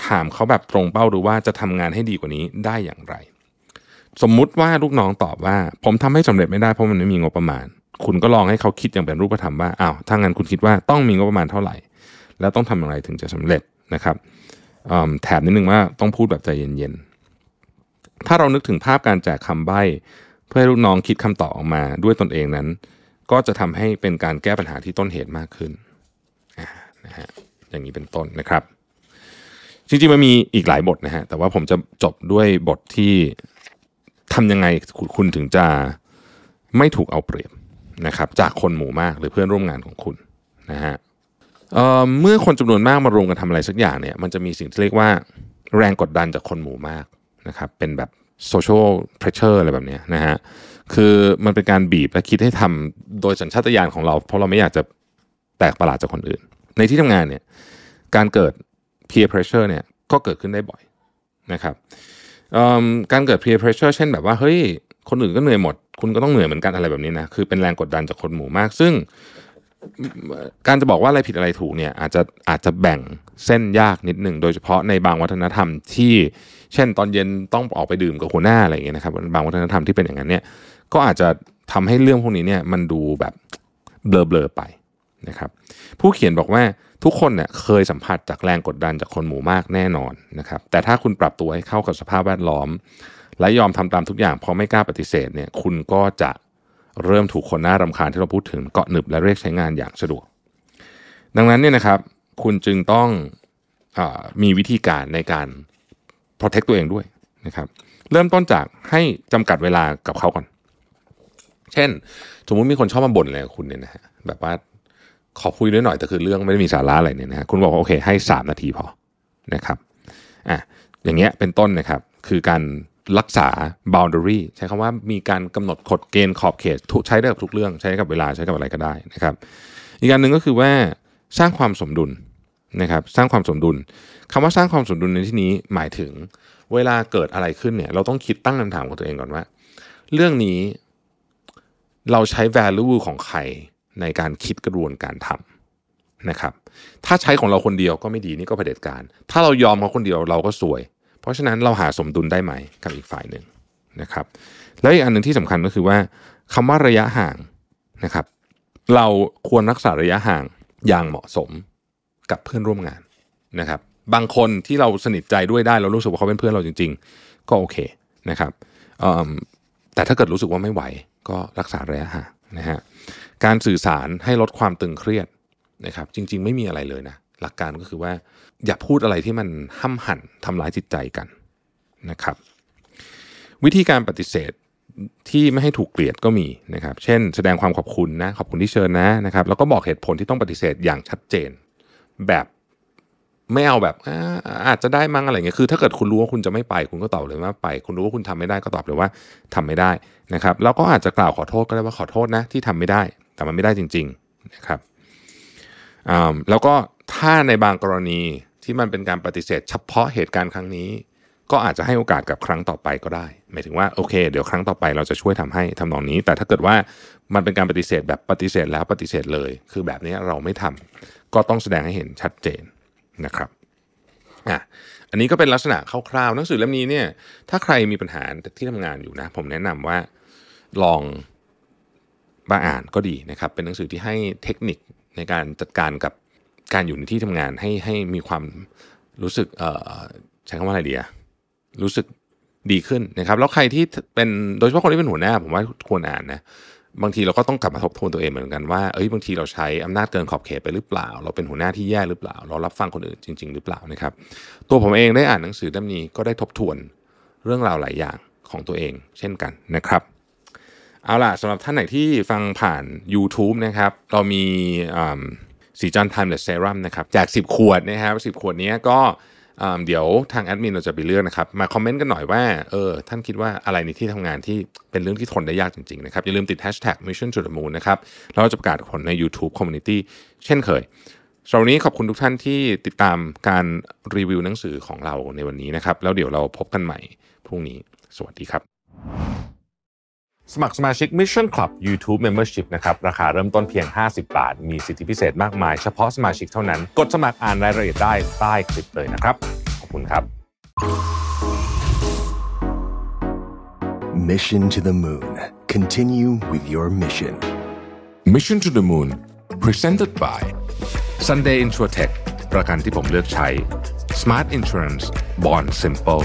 ถามเขาแบบตรงเป้าดูว่าจะทำงานให้ดีกว่านี้ได้อย่างไร สมมุติว่าลูกน้องตอบว่า ผมทำให้สำเร็จไม่ได้เพราะมันไม่มีงบประมาณ คุณก็ลองให้เขาคิดอย่างเป็นรูปธรรมว่าอ้าวถ้างั้นคุณคิดว่าต้องมีงบประมาณเท่าไหร่ แล้วต้องทำอย่างไรถึงจะสำเร็จนะครับแถมนิดนึงว่าต้องพูดแบบใจเย็นๆถ้าเรานึกถึงภาพการแจกคำใบ้ เพื่อให้ลูกน้องคิดคำตอบออกมาด้วยตนเองนั้น ก็จะทำให้เป็นการแก้ปัญหาที่ต้นเหตุมากขึ้นนะฮะอย่างนี้เป็นต้นนะครับจริงๆมันมีอีกหลายบทนะฮะแต่ว่าผมจะจบด้วยบทที่ทำยังไงคุณถึงจะไม่ถูกเอาเปรียบนะครับ จากคนหมู่มากหรือเพื่อนร่วมงานของคุณนะฮะเมื่อคนจำนวนมากมารวมกันทำอะไรสักอย่างเนี่ยมันจะมีสิ่งที่เรียกว่าแรงกดดันจากคนหมู่มากนะครับเป็นแบบ social pressure อะไรแบบนี้นะฮะ คือมันเป็นการบีบและคิดให้ทำโดยสัญชาตญาณของเรา เพราะเราไม่อยากจะแปลกประหลาดจากคนอื่น ในที่ทำงานเนี่ยการเกิด peer pressure เนี่ยก็เกิดขึ้นได้บ่อยนะครับการเกิด peer pressure เช่นแบบว่าเฮ้ยคนอื่นก็เหนื่อยหมด คุณก็ต้องเหนื่อยเหมือนกันอะไรแบบนี้นะคือเป็นแรงกดดันจากคนหมู่มาก ซึ่งการจะบอกว่าอะไรผิดอะไรถูกเนี่ยอาจจะอาจจะแบ่งเส้นยากนิดหนึ่งโดยเฉพาะในบางวัฒนธรรมที่ เช่น ตอนเย็นต้องออกไปดื่มกับหัวหน้าอะไรอย่างเงี้ยนะครับบางวัฒนธรรมที่เป็นอย่างนั้นเนี่ย ก็อาจจะทำให้เรื่องพวกนี้เนี่ยมันดูแบบเบลอๆไปนะครับผู้เขียนบอกว่าทุกคนเนี่ยเคยสัมผัสจากแรงกดดันจากคนหมู่มากแน่นอนนะครับแต่ถ้าคุณปรับตัวให้เข้ากับสภาพแวดล้อม และยอมทำตามทุกอย่างเพราะไม่กล้าปฏิเสธเนี่ยคุณก็จะเริ่มถูกคนหน้ารำคาญที่เราพูดถึงเกาะหนึบและเรียกใช้งานอย่างสะดวก ดังนั้นเนี่ยนะครับคุณจึงต้องอมีวิธีการในการ protect ตัวเองด้วยนะครับเริ่มต้นจากให้จำกัดเวลากับเขาก่อน เช่น สมมุติมีคนชอบมาบ่นอะไรคุณเนี่ยนะฮะแบบว่าขอคุยด้วยหน่อยแต่คือเรื่องไม่ได้มีสาระอะไรเนี่ยนะฮะคุณบอกว่าโอเคให้ 3 นาทีพอนะครับอะอย่างเงี้ยเป็นต้นนะครับคือการรักษา boundary ใช้คำว่ามีการกำหนดกฎเกณฑ์ขอบเขตใช้ได้กับทุกเรื่องใช้กับเวลาใช้กับอะไรก็ได้นะครับ อีกการหนึ่งก็คือว่าสร้างความสมดุลนะครับสร้างความสมดุลคำว่าสร้างความสมดุลในที่นี้หมายถึงเวลาเกิดอะไรขึ้นเนี่ยเราต้องคิดตั้งคำถามกับตัวเองก่อนว่า เรื่องนี้ เราใช้ value ของใครในการคิดกระบวนการทำนะครับ ถ้าใช้ของเราคนเดียวก็ไม่ดีนี่ก็เผด็จการ ถ้าเรายอมเขาคนเดียวเราก็สวย เพราะฉะนั้นเราหาสมดุลได้ไหมกับอีกฝ่ายหนึ่งนะครับ แล้วอีกอันหนึ่งที่สำคัญก็คือว่าคำว่าระยะห่างนะครับ เราควรรักษาระยะห่างอย่างเหมาะสมกับเพื่อนร่วมงานนะครับ บางคนที่เราสนิทใจด้วยได้เรารู้สึกว่าเขาเป็นเพื่อนเราจริง ๆ ก็โอเคนะครับแต่ถ้าเกิดรู้สึกว่าไม่ไหว ก็รักษาระยะห่างนะฮะการสื่อสารให้ลดความตึงเครียดนะครับ จริง ๆ ไม่มีอะไรเลยนะหลักการก็คือว่าอย่าพูดอะไรที่มันห้ำหั่นทำร้ายจิตใจกันนะครับ วิธีการปฏิเสธที่ไม่ให้ถูกเกลียดก็มีนะครับ เช่น แสดงความขอบคุณนะขอบคุณที่เชิญนะนะครับ แล้วก็บอกเหตุผลที่ต้องปฏิเสธอย่างชัดเจน แบบไม่เอาแบบอาจจะได้มั้งอะไรเงี้ยคือ ถ้าเกิดคุณรู้ว่าคุณจะไม่ไป คุณก็ตอบเลยว่าไป คุณรู้ว่าคุณทำไม่ได้ก็ตอบเลยว่าทำไม่ได้ นะครับแล้วก็อาจจะกล่าวขอโทษก็ได้ว่าขอโทษนะที่ทำไม่ได้ แต่มันไม่ได้จริงๆนะครับแล้วก็ถ้าในบางกรณีที่มันเป็นการปฏิเสธ เฉพาะเหตุการณ์ครั้งนี้ ก็อาจจะให้โอกาสกับครั้งต่อไปก็ได้ หมายถึงว่าโอเค เดี๋ยวครั้งต่อไปเราจะช่วยทำให้ทำนองนี้ แต่ถ้าเกิดว่ามันเป็นการปฏิเสธแบบปฏิเสธแล้วปฏิเสธเลย คือแบบนี้เราไม่ทำก็ต้องแสดงให้เห็นชัดเจนนะครับอะอันนี้ก็เป็นลักษณะคร่าวๆหนังสือเล่มนี้เนี่ยถ้าใครมีปัญหาที่ทำงานอยู่นะ ผมแนะนำว่า ลองมาอ่านก็ดีนะครับ เป็นหนังสือที่ให้เทคนิคในการจัดการกับการอยู่ในที่ทำงานให้ให้มีความรู้สึกใช้คำว่าอะไรดีอะรู้สึกดีขึ้นนะครับ แล้วใครที่เป็นโดยเฉพาะคนที่เป็นหัวหน้า ผมว่าควรอ่านนะบางทีเราก็ต้องกลับมาทบทวนตัวเองเหมือนกันว่าเอ้ยบางทีเราใช้อำนาจเกินขอบเขตไปหรือเปล่า เราเป็นหัวหน้าที่แย่หรือเปล่า เรารับฟังคนอื่นจริง ๆ หรือเปล่านะครับ ตัวผมเองได้อ่านหนังสือเล่มนี้ก็ได้ทบทวนเรื่องราวหลายอย่างของตัวเอง เช่นกันนะครับ เอาล่ะสำหรับท่านไหนที่ฟังผ่าน YouTube นะครับ เรามีสีจันไท Timeless Serum นะครับแจก10 ขวดนะครับ10 ขวดนี้ก็เดี๋ยวทางแอดมินเราจะไปเลือกนะครับ มาคอมเมนต์กันหน่อยว่าเออท่านคิดว่าอะไรในที่ทำงานที่เป็นเรื่องที่ทนได้ยากจริงๆนะครับ อย่าลืมติด hashtag mission to the moon นะครับเราจะประกาศผลใน YouTube Community เช่นเคยสำหรับนี้ขอบคุณทุกท่านที่ติดตามการรีวิวหนังสือของเราในวันนี้นะครับ แล้วเดี๋ยวเราพบกันใหม่พรุ่งนี้ สวัสดีครับ สมัครสมาชิก Mission Club YouTube Membership นะครับ ราคาเริ่มต้นเพียง 50 บาท มีสิทธิพิเศษมากมาย เฉพาะสมาชิกเท่านั้น กดสมัครอ่านรายละเอียดได้ใต้คลิปเลยนะครับ ขอบคุณครับ Mission to the Moon. Continue with your mission. Mission to the Moon Presented by Sunday Insurtech ประกันที่ผมเลือกใช้ Smart Insurance Bond Simple